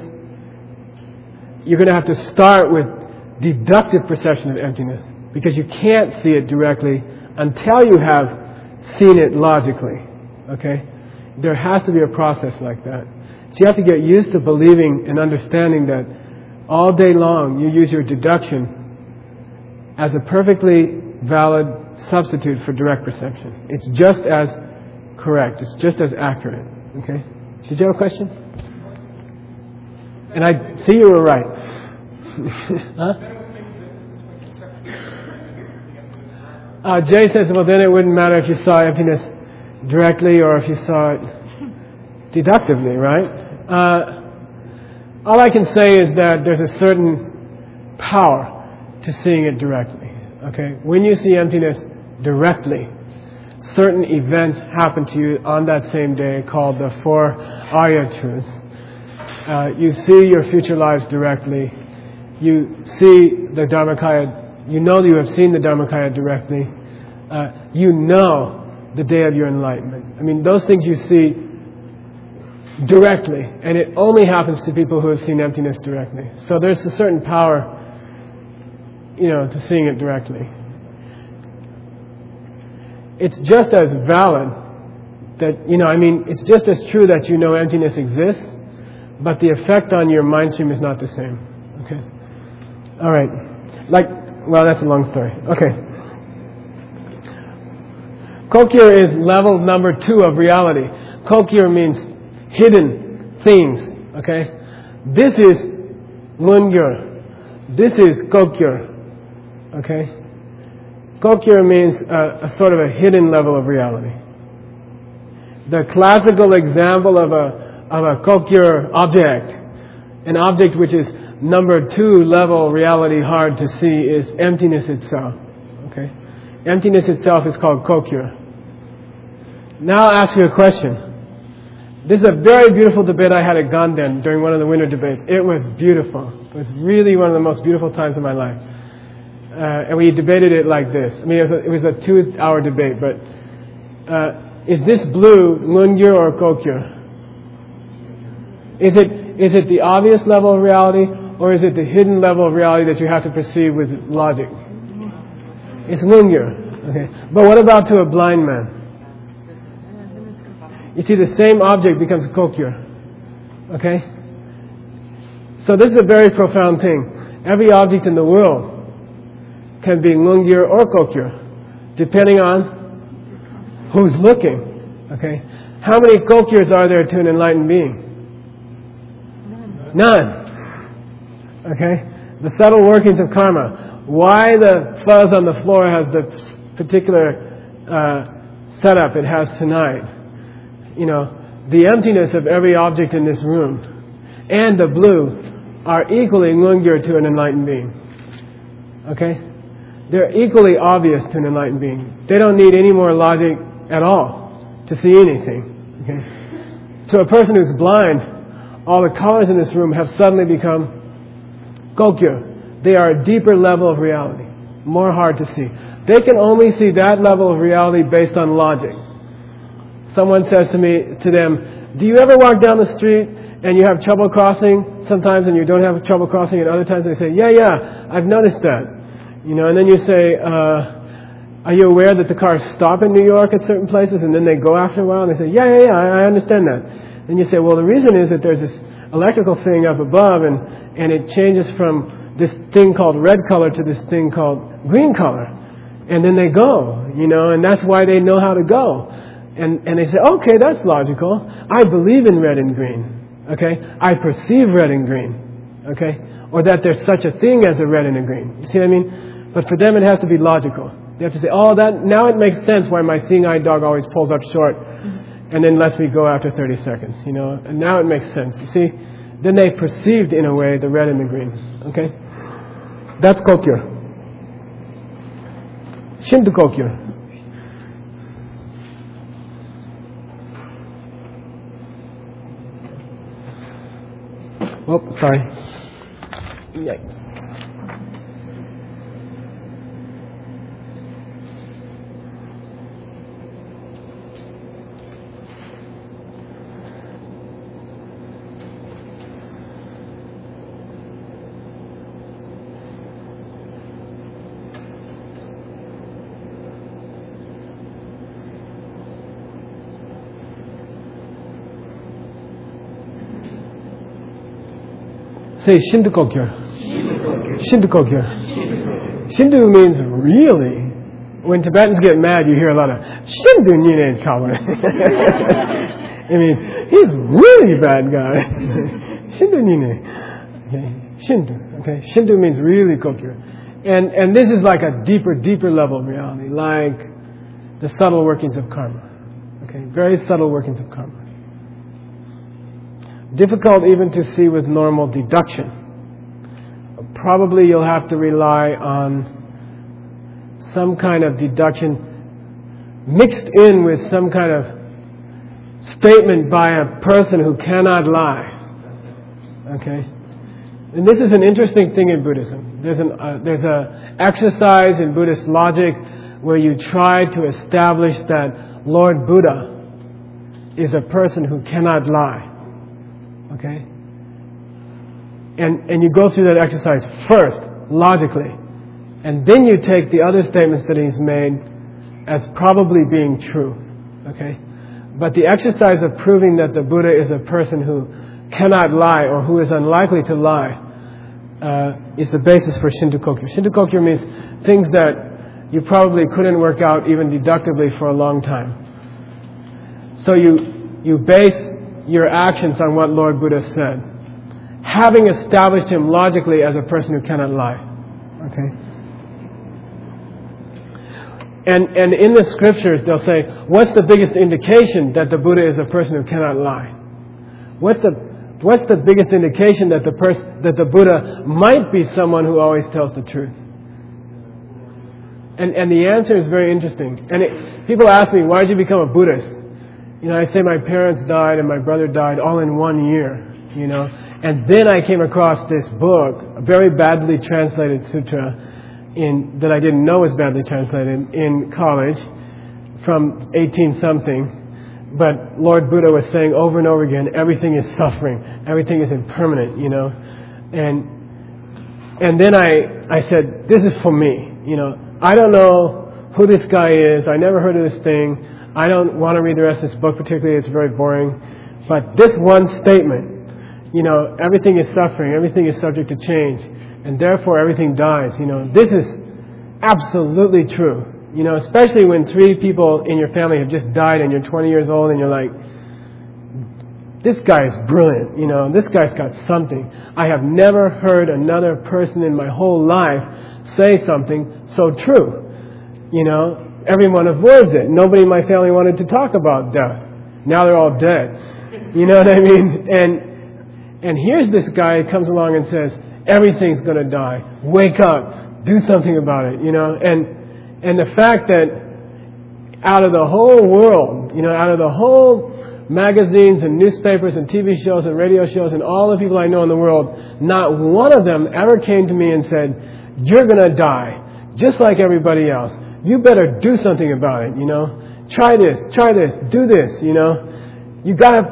you're going to have to start with deductive perception of emptiness because you can't see it directly until you have seen it logically. Okay? There has to be a process like that. So you have to get used to believing and understanding that all day long you use your deduction as a perfectly valid substitute for direct perception. It's just as correct. It's just as accurate. Okay? Did you have a question? And I see you were right. huh? Uh, Jay says, well, then it wouldn't matter if you saw emptiness directly or if you saw it deductively, right? Uh, all I can say is that there's a certain power to seeing it directly. Okay? When you see emptiness directly, certain events happen to you on that same day called the four Arya truths. Uh, you see your future lives directly. You see the Dharmakaya, you know that you have seen the Dharmakaya directly. Uh, you know the day of your enlightenment. I mean, those things you see directly, and it only happens to people who have seen emptiness directly. So there's a certain power, you know, to seeing it directly. It's just as valid that, you know, I mean, it's just as true that you know emptiness exists, but the effect on your mind stream is not the same. Okay? All right. Like, well, that's a long story. Okay. Kokir is level number two of reality. Kokir means hidden things. Okay? This is Lungyur. This is Kokir. Okay? Kokir means a, a sort of a hidden level of reality. The classical example of a, of a Kokir object, an object which is number two level reality hard to see is emptiness itself. Okay? Emptiness itself is called Kokir. Now I'll ask you a question. This is a very beautiful debate I had at Ganden during one of the winter debates. It was beautiful. It was really one of the most beautiful times of my life. Uh, and we debated it like this. I mean, it was a, it was a two-hour debate, but uh, is this blue Lungyur or Kokyo? Is it, is it the obvious level of reality, or is it the hidden level of reality that you have to perceive with logic? It's Lungyur. Okay. But what about to a blind man? You see, the same object becomes kokyo. Okay? So this is a very profound thing. Every object in the world can be lungyur or kokyo, depending on who's looking. Okay? How many kokyurs are there to an enlightened being? None. Okay? The subtle workings of karma. Why the fuzz on the floor has the particular uh, setup it has tonight you know, the emptiness of every object in this room and the blue are equally lungyur to an enlightened being. Okay? They're equally obvious to an enlightened being. They don't need any more logic at all to see anything. Okay? To a person who's blind, all the colors in this room have suddenly become kokyo. They are a deeper level of reality, more hard to see. They can only see that level of reality based on logic someone says to me, to them, do you ever walk down the street and you have trouble crossing sometimes and you don't have trouble crossing and other times they say, yeah, yeah, I've noticed that. You know, and then you say, uh, are you aware that the cars stop in New York at certain places and then they go after a while and they say, yeah, yeah, yeah, I understand that. And you say, well, the reason is that there's this electrical thing up above and, and it changes from this thing called red color to this thing called green color. And then they go, you know, and that's why they know how to go. And, and they say, okay, that's logical. I believe in red and green. Okay? I perceive red and green. Okay? Or that there's such a thing as a red and a green. You see what I mean? But for them it has to be logical. They have to say, oh, that, now it makes sense why my seeing eye dog always pulls up short and then lets me go after 30 seconds, you know? And now it makes sense. You see? Then they perceived, in a way, the red and the green. Okay? That's Kokyo. Shinto Kokyo. Oh, sorry. Yikes. Say Shindukokyo. Shindukokyo. Shindu means really. When Tibetans get mad, you hear a lot of Shindu Nine Kawa. I mean, he's really bad guy. Shindu Nine. Okay. Shindu. Okay. Shindu means really kokyo. And, and this is like a deeper, deeper level of reality, like the subtle workings of karma. Okay. Very subtle workings of karma. Difficult even to see with normal deduction. Probably you'll have to rely on some kind of deduction mixed in with some kind of statement by a person who cannot lie. Okay? And this is an interesting thing in Buddhism. There's an uh, there's a exercise in Buddhist logic where you try to establish that Lord Buddha is a person who cannot lie. Okay? And, and you go through that exercise first, logically. And then you take the other statements that he's made as probably being true. Okay? But the exercise of proving that the Buddha is a person who cannot lie or who is unlikely to lie uh, is the basis for Shindukokyo. Shindukokyo means things that you probably couldn't work out even deductively for a long time. So you, you base your actions on what Lord Buddha said, having established him logically as a person who cannot lie. Okay? And, and in the scriptures, they'll say, what's the biggest indication that the Buddha is a person who cannot lie? What's the, what's the biggest indication that the, pers- that the Buddha might be someone who always tells the truth? And, and the answer is very interesting. And it, people ask me, why did you become a Buddhist? You know, I say my parents died and my brother died all in one year, you know. And then I came across this book, a very badly translated sutra, in, that I didn't know was badly translated in college from 18 something. But Lord Buddha was saying over and over again, everything is suffering, everything is impermanent, you know. And, and then I, I said, this is for me, you know. I don't know who this guy is. I never heard of this thing. I don't want to read the rest of this book particularly. It's very boring. But this one statement, you know, everything is suffering, everything is subject to change, and therefore everything dies. You know, this is absolutely true. You know, especially when three people in your family have just died and you're 20 years old and you're like, this guy is brilliant. You know, this guy's got something. I have never heard another person in my whole life say something so true. You know, everyone avoids it. Nobody in my family wanted to talk about death. Now they're all dead. You know what I mean? And and here's this guy comes along and says, everything's going to die. Wake up. Do something about it, you know? And and the fact that out of the whole world, you know, out of the whole magazines and newspapers and TV shows and radio shows and all the people I know in the world, not one of them ever came to me and said, "You're going to die, just like everybody else." You better do something about it, you know. Try this, try this, do this, you know. You gotta,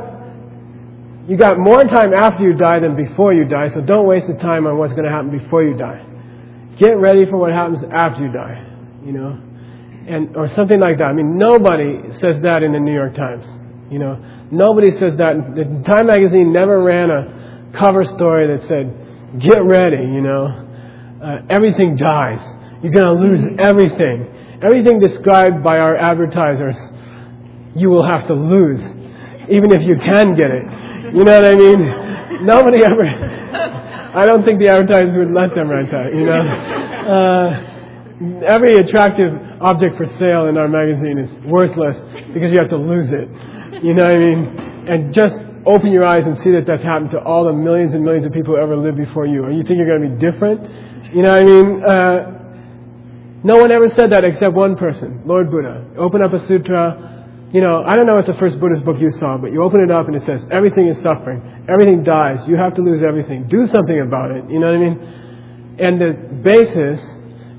you got more time after you die than before you die, so don't waste the time on what's gonna happen before you die. Get ready for what happens after you die, you know. And, or something like that. I mean, nobody says that in the New York Times, you know. Nobody says that. The Time magazine never ran a cover story that said, get ready, you know. Uh, everything dies. You're going to lose everything. Everything described by our advertisers, you will have to lose, even if you can get it. You know what I mean? Nobody ever. I don't think the advertisers would let them write that. You know, uh, every attractive object for sale in our magazine is worthless because you have to lose it. You know what I mean? And just open your eyes and see that that's happened to all the millions and millions of people who ever lived before you. Or you think you're going to be different? You know what I mean? Uh, no one ever said that except one person, Lord Buddha. Open up a sutra. You know, I don't know what the first Buddhist book you saw, but you open it up and it says, everything is suffering. Everything dies. You have to lose everything. Do something about it. You know what I mean? And the basis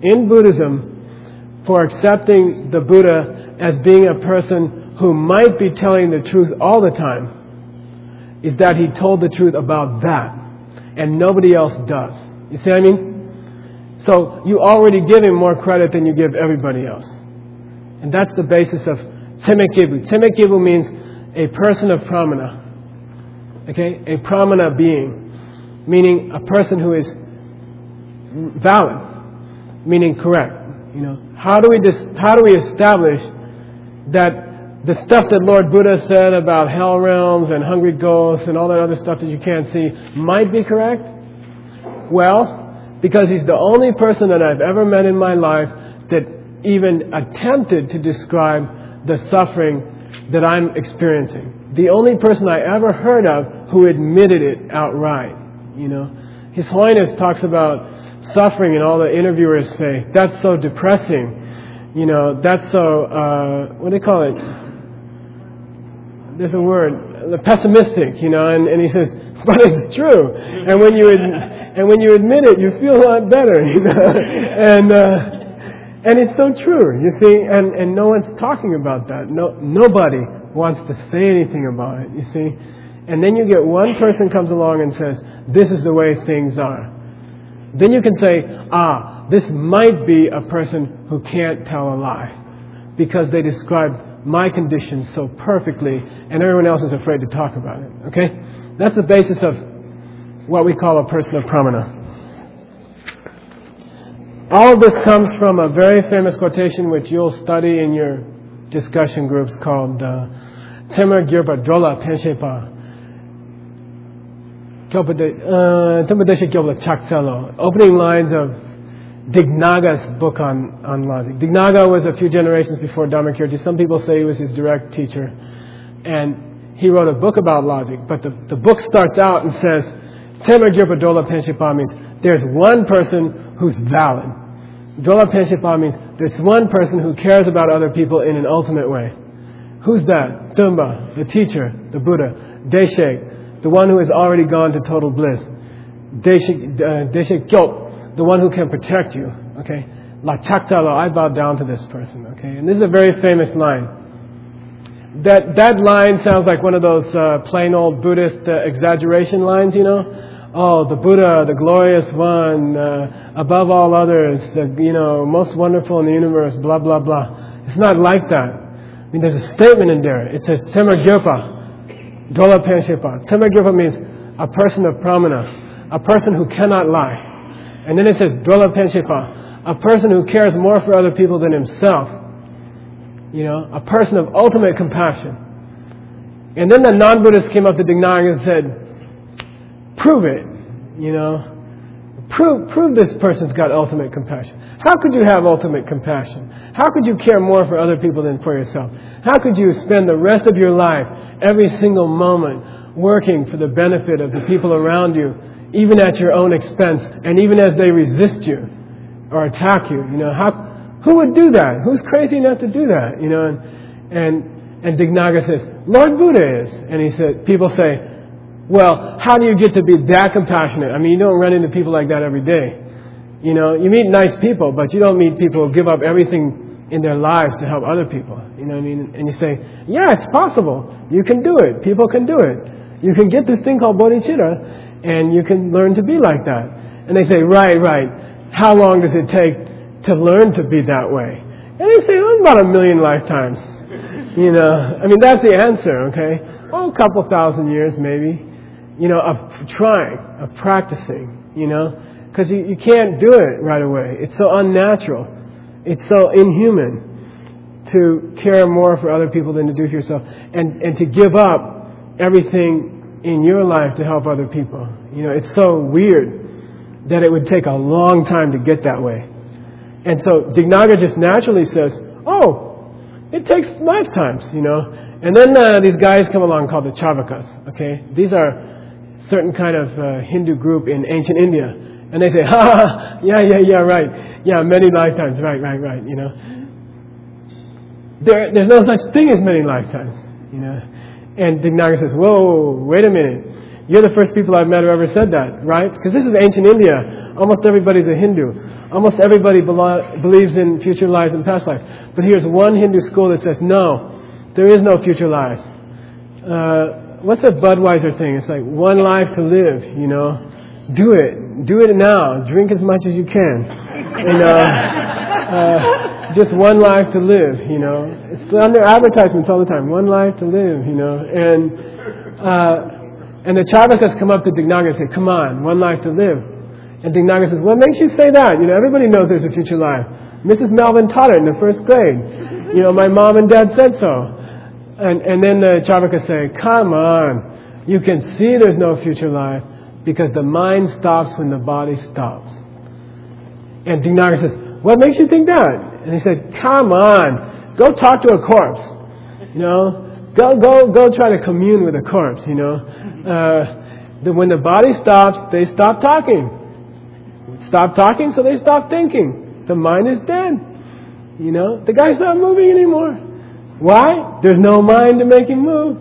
in Buddhism for accepting the Buddha as being a person who might be telling the truth all the time is that he told the truth about that. And nobody else does. You see what I mean? So you already give him more credit than you give everybody else. And that's the basis of Tsemekebu. Tsemekebu means a person of pramana. Okay? A pramana being. meaning a person who is valid, meaning correct. You know, how do we dis- how do we establish that the stuff that Lord Buddha said about hell realms and hungry ghosts and all that other stuff that you can't see might be correct? Well, because he's the only person that I've ever met in my life that even attempted to describe the suffering that I'm experiencing. The only person I ever heard of who admitted it outright. You know, His Holiness talks about suffering, and all the interviewers say that's so depressing. You know, that's so uh, what do they call it? There's a word, pessimistic. You know, and, and he says, but it's true. And when you ad- and when you admit it, you feel a lot better. You know, and. Uh, and it's so true, you see, and, and no one's talking about that. No, nobody wants to say anything about it, you see. And then you get one person comes along and says, this is the way things are. Then you can say, ah, this might be a person who can't tell a lie. Because they describe my condition so perfectly and everyone else is afraid to talk about it. Okay? That's the basis of what we call a person of pramana. All of this comes from a very famous quotation which you'll study in your discussion groups called uh, Temer Girpa Drola Penshepa. Opening lines of Dignaga's book on, on logic. Dignaga was a few generations before Dharmakirti. Some people say he was his direct teacher. And he wrote a book about logic. But the, the book starts out and says, Temer Girpa Drola Penshepa means there's one person who's valid. Dola Penshepa means there's one person who cares about other people in an ultimate way. Who's that? Tumba, the teacher, the Buddha. Deshe, the one who has already gone to total bliss. Deshe, uh, the one who can protect you. Okay? La Chaktalo, I bow down to this person. Okay? And this is a very famous line. That, that line sounds like one of those uh, plain old Buddhist uh, exaggeration lines, you know? oh, the Buddha, the glorious one, uh, above all others, the, you know, most wonderful in the universe, blah, blah, blah. It's not like that. I mean, there's a statement in there. It says, Semagirpa, Dola Penshepa. Semagirpa means a person of pramana, a person who cannot lie. And then it says, Dola Penshepa, a person who cares more for other people than himself. You know, a person of ultimate compassion. And then the non-Buddhists came up to Dignaga and said, prove it, you know. Prove, prove this person's got ultimate compassion. How could you have ultimate compassion? How could you care more for other people than for yourself? How could you spend the rest of your life, every single moment, working for the benefit of the people around you, even at your own expense, and even as they resist you or attack you? You know, how, who would do that? Who's crazy enough to do that? You know, and, and, and Dignaga says, Lord Buddha is. And he said, people say, well, how do you get to be that compassionate? I mean, you don't run into people like that every day. You know, you meet nice people, but you don't meet people who give up everything in their lives to help other people. You know what I mean? And you say, yeah, it's possible. You can do it. People can do it. You can get this thing called bodhicitta, and you can learn to be like that. And they say, right, right. How long does it take to learn to be that way? And they say, oh, about a million lifetimes. You know, I mean, that's the answer, okay? Oh, a couple thousand years maybe you know, of trying, of practicing, you know, because you, you can't do it right away. It's so unnatural. It's so inhuman to care more for other people than to do for yourself and, and to give up everything in your life to help other people. You know, it's so weird that it would take a long time to get that way. And so Dignaga just naturally says, oh, it takes lifetimes, you know. And then uh, these guys come along called the Charvakas, okay? These are certain kind of uh, Hindu group in ancient India. And they say, ha, ha, yeah, yeah, yeah, right. Yeah, many lifetimes, right, right, right, you know. There, there's no such thing as many lifetimes, you know. And Dignaga says, whoa, wait a minute. You're the first people I've met who ever said that, right? Because this is ancient India. Almost everybody's a Hindu. Almost everybody belo- believes in future lives and past lives. But here's one Hindu school that says, no, there is no future lives. Uh, what's that Budweiser thing? It's like one life to live, you know. Do it. Do it now. Drink as much as you can. And uh, uh, just one life to live, you know. It's under advertisements all the time. One life to live, you know. And uh, And the Charvakas come up to Dignaga and say, come on, one life to live. And Dignaga says, what makes you say that? You know, everybody knows there's a future life. Mrs. Melvin taught it in the first grade. You know, my mom and dad said so. And, and then the Charvakas say, come on, you can see there's no future life because the mind stops when the body stops. And Dignaga says, what makes you think that? And he said, come on, go talk to a corpse. You know, go, go, go try to commune with a corpse, you know. Uh, the, when the body stops, they stop talking. Stop talking, so they stop thinking. The mind is dead. You know, the guy's not moving anymore. Why? There's no mind to make him move.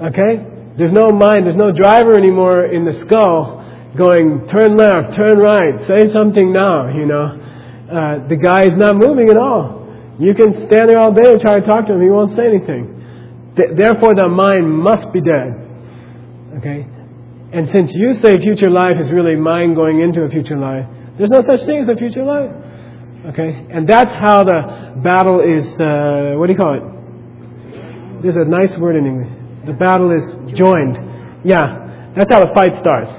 Okay? There's no mind, there's no driver anymore in the skull going, turn left, turn right, say something now, you know. Uh, the guy is not moving at all. You can stand there all day and try to talk to him, he won't say anything. Th- therefore, the mind must be dead. Okay? And since you say future life is really mind going into a future life, there's no such thing as a future life. Okay? And that's how the battle is, uh, what do you call it? There's a nice word in English. The battle is joined. Yeah, that's how the fight starts.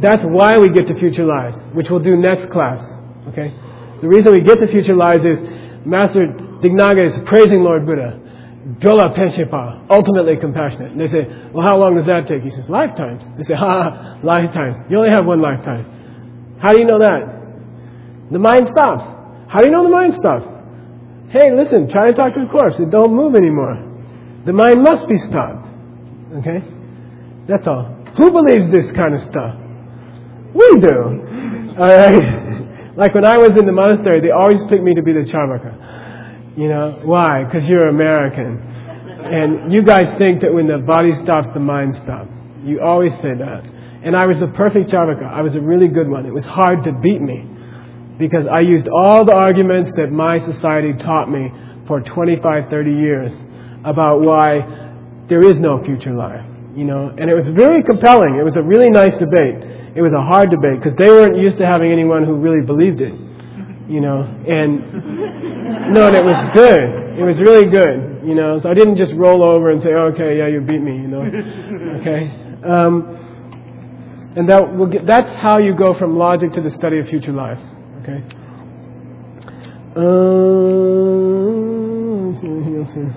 That's why we get to future lives, which we'll do next class. Okay? The reason we get to future lives is Master Dignaga is praising Lord Buddha. Dola Penshepa, ultimately compassionate. And they say, well, how long does that take? He says, lifetimes. They say, ha, lifetimes. You only have one lifetime. How do you know that? The mind stops. How do you know the mind stops? Hey, listen, try to talk to the corpse. It don't move anymore. The mind must be stopped. Okay? That's all. Who believes this kind of stuff? We do. Alright? like when I was in the monastery, they always picked me to be the Charvaka. You know, why? Because you're American. And you guys think that when the body stops, the mind stops. You always say that. And I was the perfect Charvaka. I was a really good one. It was hard to beat me because I used all the arguments that my society taught me for 25, 30 years about why there is no future life. You know, and it was very compelling. It was a really nice debate. It was a hard debate because they weren't used to having anyone who really believed it. You know, and no, and it was good. It was really good. You know, so I didn't just roll over and say, "Okay, yeah, you beat me." You know, okay. Um, and that will get, that's how you go from logic to the study of future life. Okay. Uh, let's see anything else here.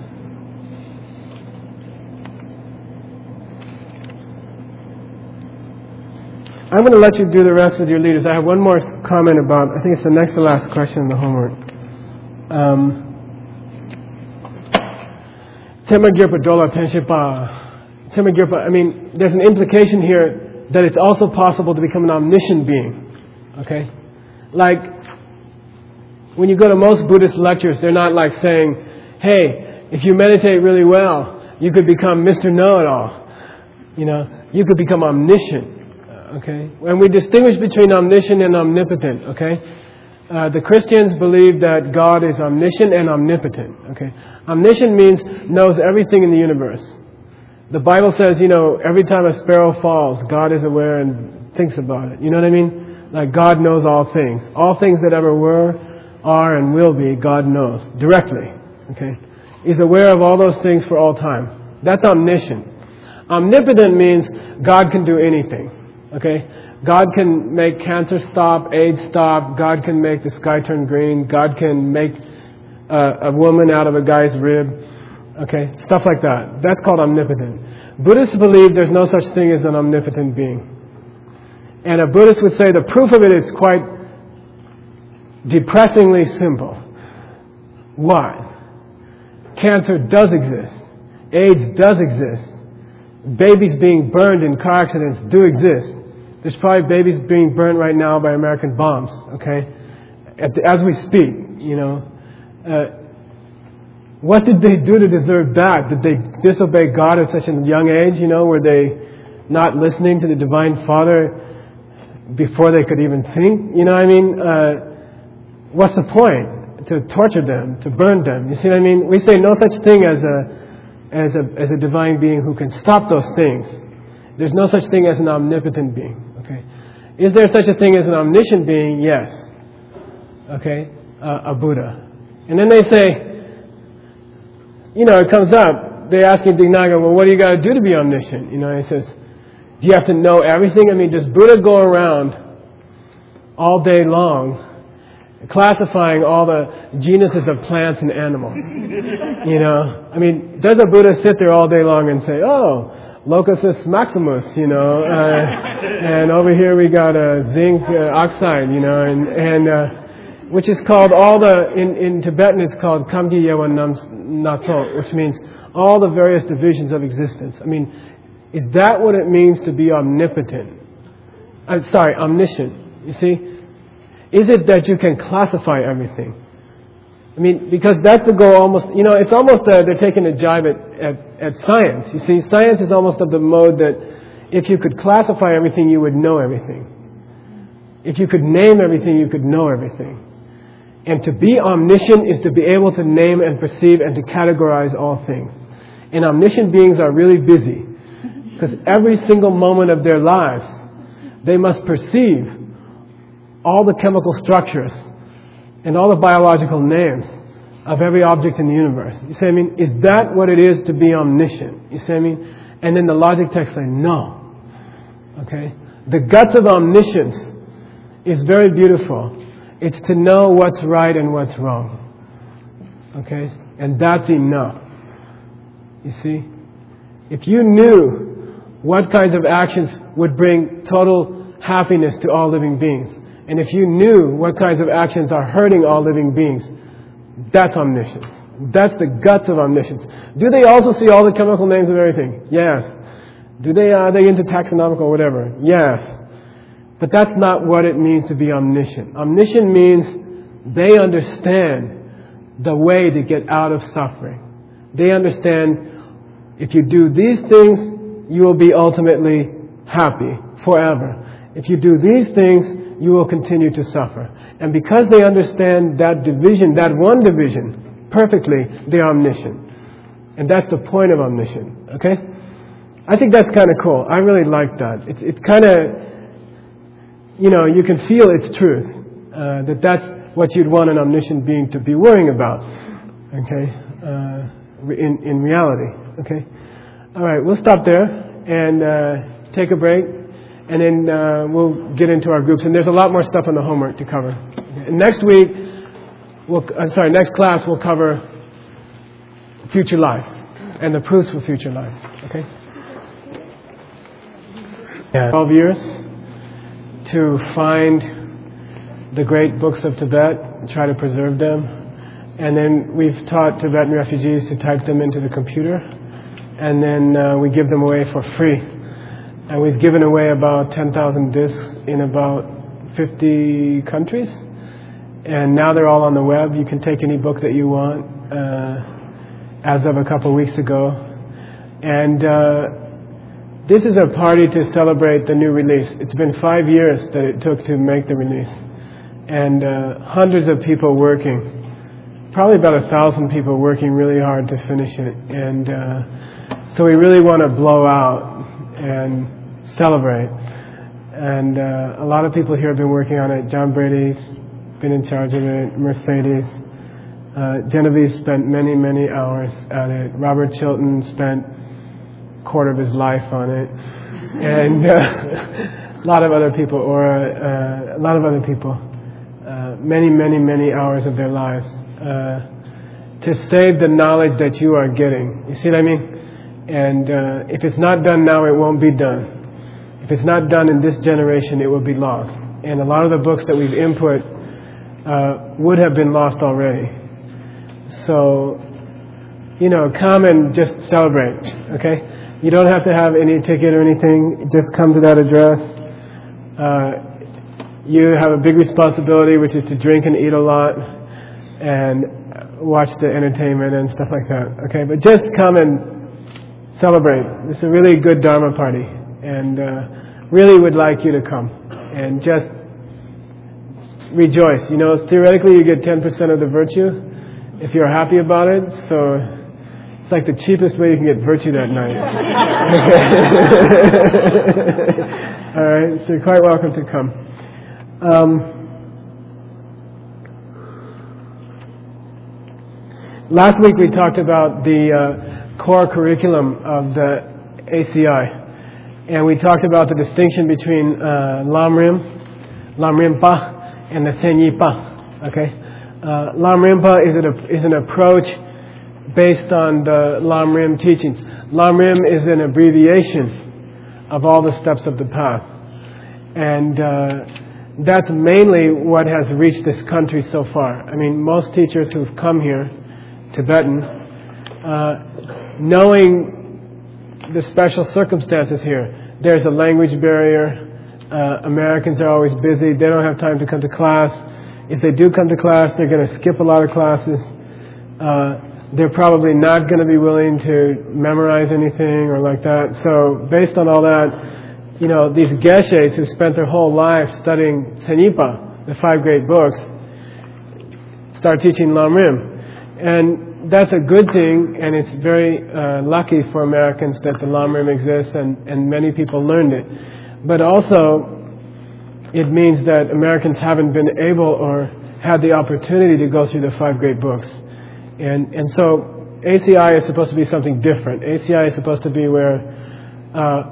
I'm going to let you do the rest with your leaders. I have one more comment about, I think it's the next to last question in the homework. Um, Temagirpa Dola Penshipa. Temagirpa, I mean, there's an implication here that it's also possible to become an omniscient being. Okay? Like, when you go to most Buddhist lectures, they're not like saying, hey, if you meditate really well, you could become Mr. Know-it-all. You know, you could become omniscient okay? And we distinguish between omniscient and omnipotent, okay? Uh, the Christians believe that God is omniscient and omnipotent, okay? Omniscient means knows everything in the universe. The Bible says, you know, every time a sparrow falls, God is aware and thinks about it. You know what I mean? Like God knows all things. All things that ever were, are, and will be, God knows directly, okay? He's aware of all those things for all time. That's omniscient. Omnipotent means God can do anything. Okay? God can make cancer stop, AIDS stop. God can make the sky turn green. God can make a, a woman out of a guy's rib. Okay? Stuff like that. That's called omnipotent. Buddhists believe there's no such thing as an omnipotent being. And a Buddhist would say the proof of it is quite depressingly simple. Why? Cancer does exist. AIDS does exist. Babies being burned in car accidents do exist. There's probably babies being burnt right now by American bombs, okay? The, as we speak, you know. Uh, what did they do to deserve that? Did they disobey God at such a young age, you know? Were they not listening to the Divine Father before they could even think? You know what I mean? Uh, what's the point? To torture them, to burn them. You see what I mean? We say no such thing as a, as a, as a divine being who can stop those things. There's no such thing as an omnipotent being. Is there such a thing as an omniscient being? Yes. Okay. Uh, a Buddha. And then they say, you know, it comes up. They ask him Dignaga, well, what do you got to do to be omniscient? You know, he says, Do you have to know everything? I mean, does Buddha go around all day long classifying all the genuses of plants and animals? you know, I mean, does a Buddha sit there all day long and say, oh, Locutus maximus, you know, uh, and over here we got a zinc uh, oxide, you know, and, and uh, which is called all the, in, in Tibetan it's called Kamgi Yewan Natsol, which means all the various divisions of existence. I mean, is that what it means to be omnipotent? I'm sorry, omniscient. You see? Is it that you can classify everything? I mean, because that's the goal almost, you know, it's almost, uh, they're taking a jibe at, at, at science. You see, science is almost of the mode that if you could classify everything, you would know everything. If you could name everything, you could know everything. And to be omniscient is to be able to name and perceive and to categorize all things. And omniscient beings are really busy. Because every single moment of their lives, they must perceive all the chemical structures and all the biological names of every object in the universe. You say, I mean, is that what it is to be omniscient? You say, I mean, and then the logic text say, no. Okay? The guts of omniscience is very beautiful. It's to know what's right and what's wrong. Okay? And that's enough. You see? If you knew what kinds of actions would bring total happiness to all living beings, and if you knew what kinds of actions are hurting all living beings, that's omniscience. That's the guts of omniscience. Do they also see all the chemical names of everything? Yes. Do they, uh, are they into taxonomical or whatever? Yes. But that's not what it means to be omniscient. Omniscient means they understand the way to get out of suffering. They understand if you do these things, you will be ultimately happy forever. If you do these things, you will continue to suffer. And because they understand that division, that one division, perfectly, they're omniscient. And that's the point of omniscient, okay? I think that's kind of cool. I really like that. It's, it's kind of, you know, you can feel its truth. Uh, that that's what you'd want an omniscient being to be worrying about, okay? Uh, in, in reality, okay? All right, we'll stop there and uh, take a break and then uh, we'll get into our groups. And there's a lot more stuff on the homework to cover. And next week, we'll, I'm sorry, next class we'll cover future lives and the proofs for future lives. Okay? Yeah. 12 years to find the great books of Tibet, and try to preserve them. And then we've taught Tibetan refugees to type them into the computer. And then uh, we give them away for free and we've given away about 10,000 discs in about 50 countries. And now they're all on the web. You can take any book that you want uh, as of a couple weeks ago. And uh, this is a party to celebrate the new release. It's been five years that it took to make the release. And uh, hundreds of people working, probably about a thousand people working really hard to finish it. And uh, so we really want to blow out and celebrate. And uh, a lot of people here have been working on it. John Brady's been in charge of it. Mercedes. Uh, Genevieve spent many, many hours at it. Robert Chilton spent a quarter of his life on it. And uh, a lot of other people, or uh, a lot of other people, uh, many, many, many hours of their lives uh, to save the knowledge that you are getting. You see what I mean? And uh, if it's not done now, it won't be done. If it's not done in this generation, it will be lost. And a lot of the books that we've input uh, would have been lost already. So, you know, come and just celebrate, okay? You don't have to have any ticket or anything. Just come to that address. Uh, you have a big responsibility, which is to drink and eat a lot and watch the entertainment and stuff like that, okay? But just come and celebrate. It's a really good Dharma party and uh, really would like you to come and just rejoice. You know, theoretically, you get 10% of the virtue if you're happy about it. So it's like the cheapest way you can get virtue that night. All right, so you're quite welcome to come. Um, last week we talked about the uh, core curriculum of the ACI And we talked about the distinction between uh, Lam Rim Pa, and the Senyi Pa. Okay? Uh, Lam Rimpa is an, is an approach based on the Lam Rim teachings. Lam Rim is an abbreviation of all the steps of the path. And uh, that's mainly what has reached this country so far. I mean, most teachers who've come here, Tibetan, uh, knowing the special circumstances here, there's a language barrier. Uh, Americans are always busy. They don't have time to come to class. If they do come to class, they're going to skip a lot of classes. Uh, they're probably not going to be willing to memorize anything or like that. So, based on all that, you know, these geshes who spent their whole life studying Senyipa, the five great books, start teaching Lamrim. And that's a good thing, and it's very uh, lucky for Americans that the Lamrim exists and, and many people learned it. But also, it means that Americans haven't been able or had the opportunity to go through the five great books. And, and so ACI is supposed to be something different. ACI is supposed to be where uh,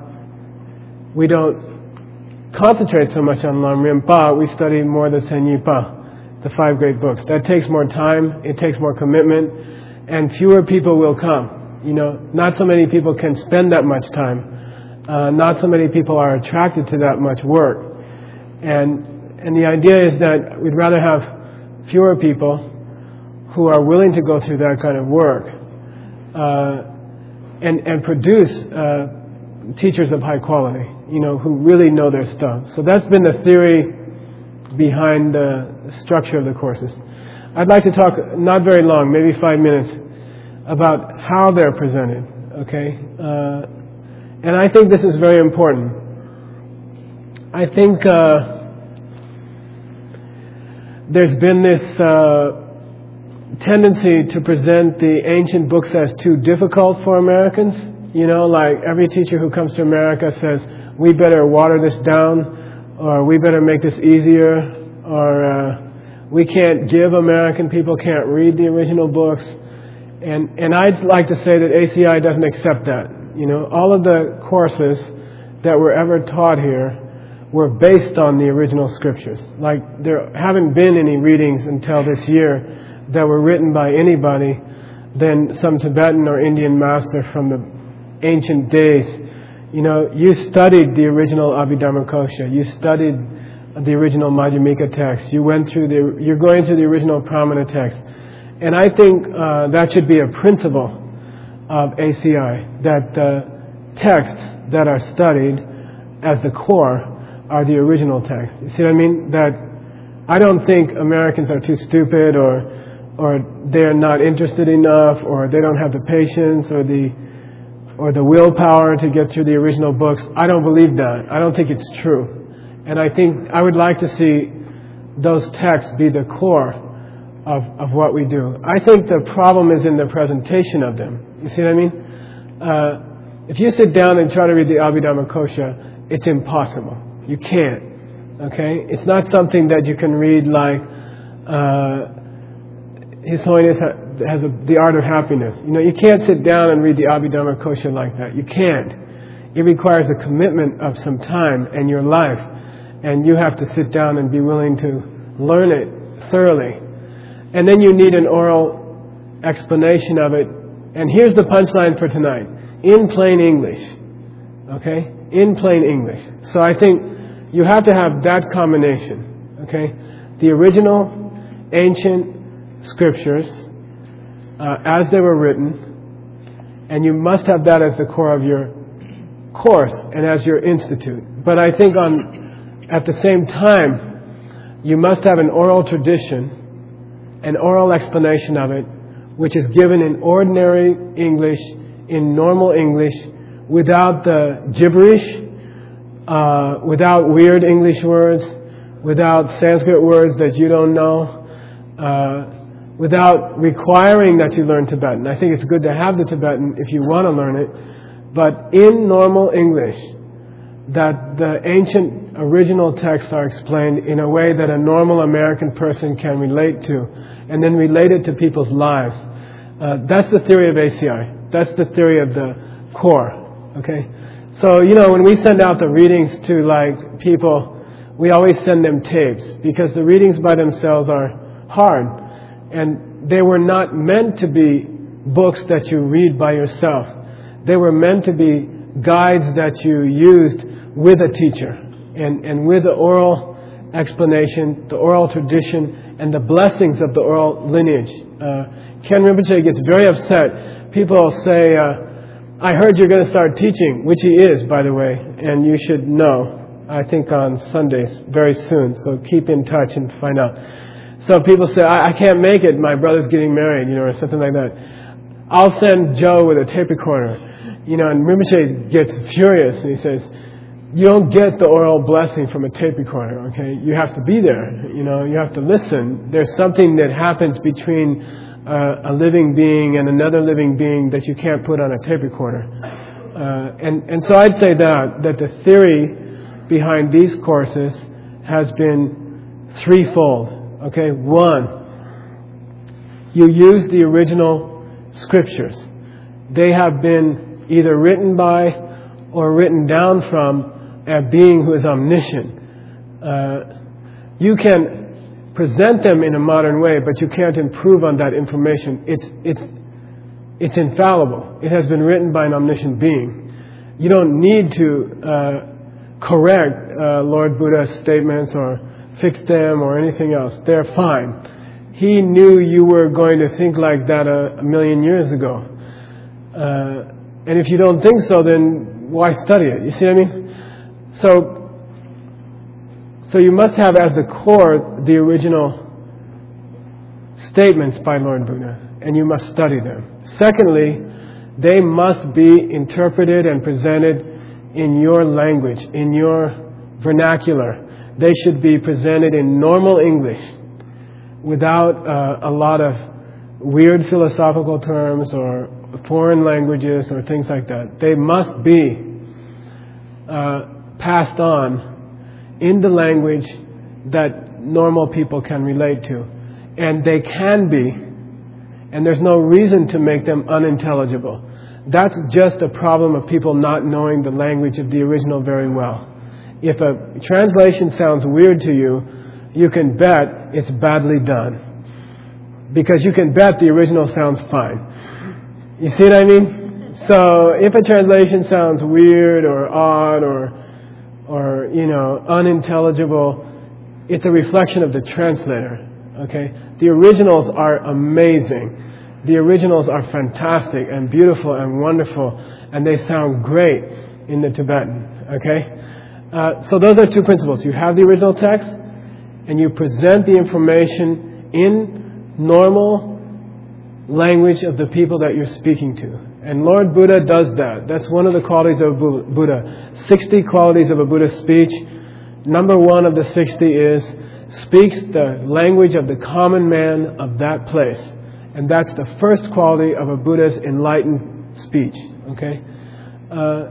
we don't concentrate so much on Lam Rim Pa, we study more the Senyi Pa, the five great books. That takes more time, it takes more commitment, and fewer people will come. You know, not so many people can spend that much time. Uh, not so many people are attracted to that much work. And, and the idea is that we'd rather have fewer people who are willing to go through that kind of work uh, and, and produce uh, teachers of high quality, you know, who really know their stuff. So that's been the theory behind the structure of the courses. I'd like to talk, not very long, maybe five minutes, about how they're presented, okay? Uh, and I think this is very important. I think uh, there's been this uh, tendency to present the ancient books as too difficult for Americans. You know, like every teacher who comes to America says, we better water this down, or we better make this easier, or uh, we can't give American people can't read the original books. And, and I'd like to say that ACI doesn't accept that. You know, all of the courses that were ever taught here were based on the original scriptures. Like, there haven't been any readings until this year that were written by anybody than some Tibetan or Indian master from the ancient days. You know, you studied the original Abhidharmakosha, you studied the original Madhyamika text, you went through the, you're going through the original Pramana text. And I think uh, that should be a principle of ACI, that the texts that are studied as the core are the original text. You see what I mean? That I don't think Americans are too stupid or or they're not interested enough, or they don't have the patience or the or the willpower to get through the original books. I don't believe that. I don't think it's true. And I think I would like to see those texts be the core of, of what we do. I think the problem is in the presentation of them. You see what I mean? Uh, if you sit down and try to read the Abhidharmakosha, it's impossible. You can't. Okay? It's not something that you can read like uh, his Holiness has a, the art of happiness. You know, you can't sit down and read the Abhidharmakosha like that. You can't. It requires a commitment of some time and your life, and you have to sit down and be willing to learn it thoroughly. And then you need an oral explanation of it. And here's the punchline for tonight in plain English. Okay? In plain English. So I think you have to have that combination. Okay? The original, ancient, scriptures uh, as they were written, and you must have that as the core of your course and as your institute. But I think on at the same time, you must have an oral tradition, an oral explanation of it, which is given in ordinary English, in normal English, without the gibberish, uh, without weird English words, without Sanskrit words that you don't know. Uh, without requiring that you learn Tibetan. I think it's good to have the Tibetan if you want to learn it, but in normal English, that the ancient original texts are explained in a way that a normal American person can relate to, and then relate it to people's lives. Uh, that's the theory of ACI. That's the theory of the core. Okay? So, you know, when we send out the readings to like people, we always send them tapes because the readings by themselves are hard. And they were not meant to be books that you read by yourself. They were meant to be guides that you used with a teacher and, and with the oral explanation, the oral tradition, and the blessings of the oral lineage. Uh, Khen Rinpoche gets very upset. People say, uh, I heard you're going to start teaching, which he is, by the way, and you should know. I think on Sundays very soon, so keep in touch and find out. So people say, I, I can't make it, my brother's getting married, you know, or something like that. I'll send Joe with a tape recorder. You know, and Rinpoche gets furious and he says, you don't get the oral blessing from a tape recorder, okay? You have to be there, you know, you have to listen. There's something that happens between uh, a living being and another living being that you can't put on a tape recorder. Uh, and, and so I'd say that, that the theory behind these courses has been threefold, okay? One, you use the original scriptures. They have been either written by or written down from a being who is omniscient. Uh, you can present them in a modern way, but you can't improve on that information. It's, it's, it's infallible. It has been written by an omniscient being. You don't need to uh, correct uh, Lord Buddha's statements or fix them or anything else. They're fine. He knew you were going to think like that a, a million years ago. Uh, and if you don't think so, then why study it? You see what I mean? So, so you must have as the core the original statements by Lord Buddha, and you must study them. Secondly, they must be interpreted and presented in your language, in your vernacular. They should be presented in normal English without uh, a lot of weird philosophical terms or foreign languages or things like that. They must be uh, passed on in the language that normal people can relate to. And they can be, and there's no reason to make them unintelligible. That's just a problem of people not knowing the language of the original very well. If a translation sounds weird to you, you can bet it's badly done. Because you can bet the original sounds fine. You see what I mean? So if a translation sounds weird or odd or or, you know, unintelligible, it's a reflection of the translator. Okay? The originals are amazing. The originals are fantastic and beautiful and wonderful, and they sound great in the Tibetan. Okay? Uh, so those are two principles. You have the original text, and you present the information in normal language of the people that you're speaking to. And Lord Buddha does that. That's one of the qualities of Buddha. 60 qualities of a Buddhist speech. Number one of the 60 is speaks the language of the common man of that place. And that's the first quality of a Buddha's enlightened speech. Okay? Uh,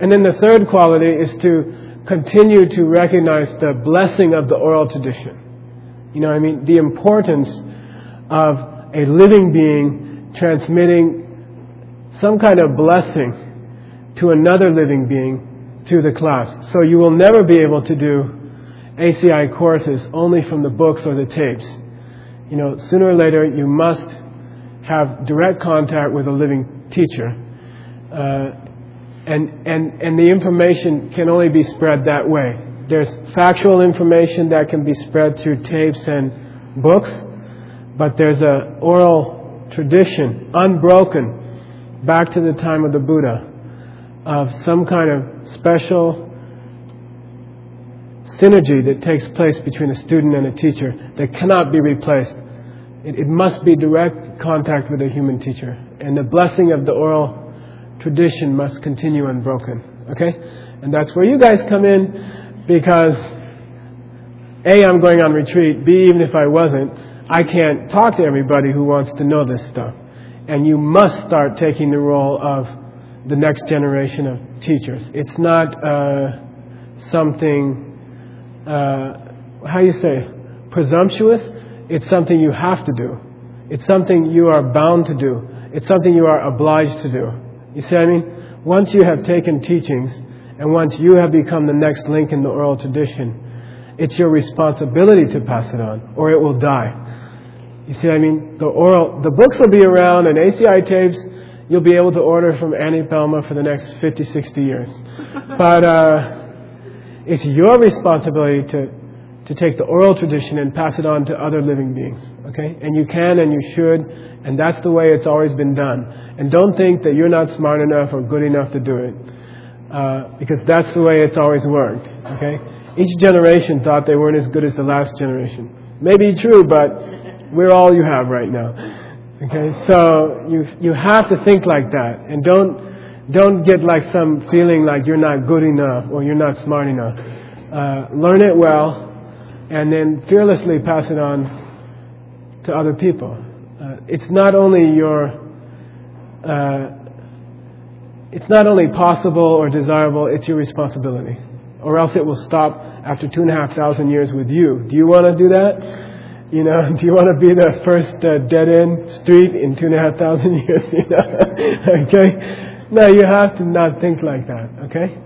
and then the third quality is to continue to recognize the blessing of the oral tradition. You know I mean? The importance of a living being transmitting some kind of blessing to another living being through the class. So you will never be able to do ACI courses only from the books or the tapes. You know, sooner or later you must have direct contact with a living teacher. Uh, and, and, and the information can only be spread that way. There's factual information that can be spread through tapes and books, but there's an oral tradition, unbroken, back to the time of the Buddha of some kind of special synergy that takes place between a student and a teacher that cannot be replaced. It, it, must be direct contact with a human teacher. And the blessing of the oral tradition must continue unbroken. Okay? And that's where you guys come in because A, I'm going on retreat. B, even if I wasn't, I can't talk to everybody who wants to know this stuff and you must start taking the role of the next generation of teachers. It's not uh, something, uh, how you say, presumptuous. It's something you have to do. It's something you are bound to do. It's something you are obliged to do. You see what I mean? once you have taken teachings and once you have become the next link in the oral tradition, it's your responsibility to pass it on, or it will die. You see, I mean, the oral, the books will be around, and ACI tapes you'll be able to order from Annie Pelma for the next 50, 60 years. but uh, it's your responsibility to to take the oral tradition and pass it on to other living beings. Okay, and you can and you should, and that's the way it's always been done. And don't think that you're not smart enough or good enough to do it, uh, because that's the way it's always worked. Okay, each generation thought they weren't as good as the last generation. Maybe true, but we're all you have right now. Okay, so you you have to think like that, and don't don't get like some feeling like you're not good enough or you're not smart enough. Uh, learn it well, and then fearlessly pass it on to other people. Uh, it's not only your uh, it's not only possible or desirable, it's your responsibility. Or else it will stop after two and a half thousand years with you. Do you want to do that? You know, do you want to be the first uh, dead end street in two and a half thousand years? You know? okay? No, you have to not think like that, okay?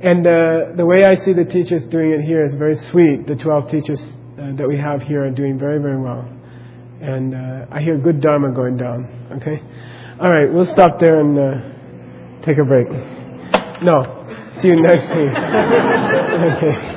And uh, the way I see the teachers doing it here is very sweet. The 12 teachers uh, that we have here are doing very, very well. And uh, I hear good Dharma going down, okay? All right, we'll stop there and uh, take a break. No, see you next week. okay.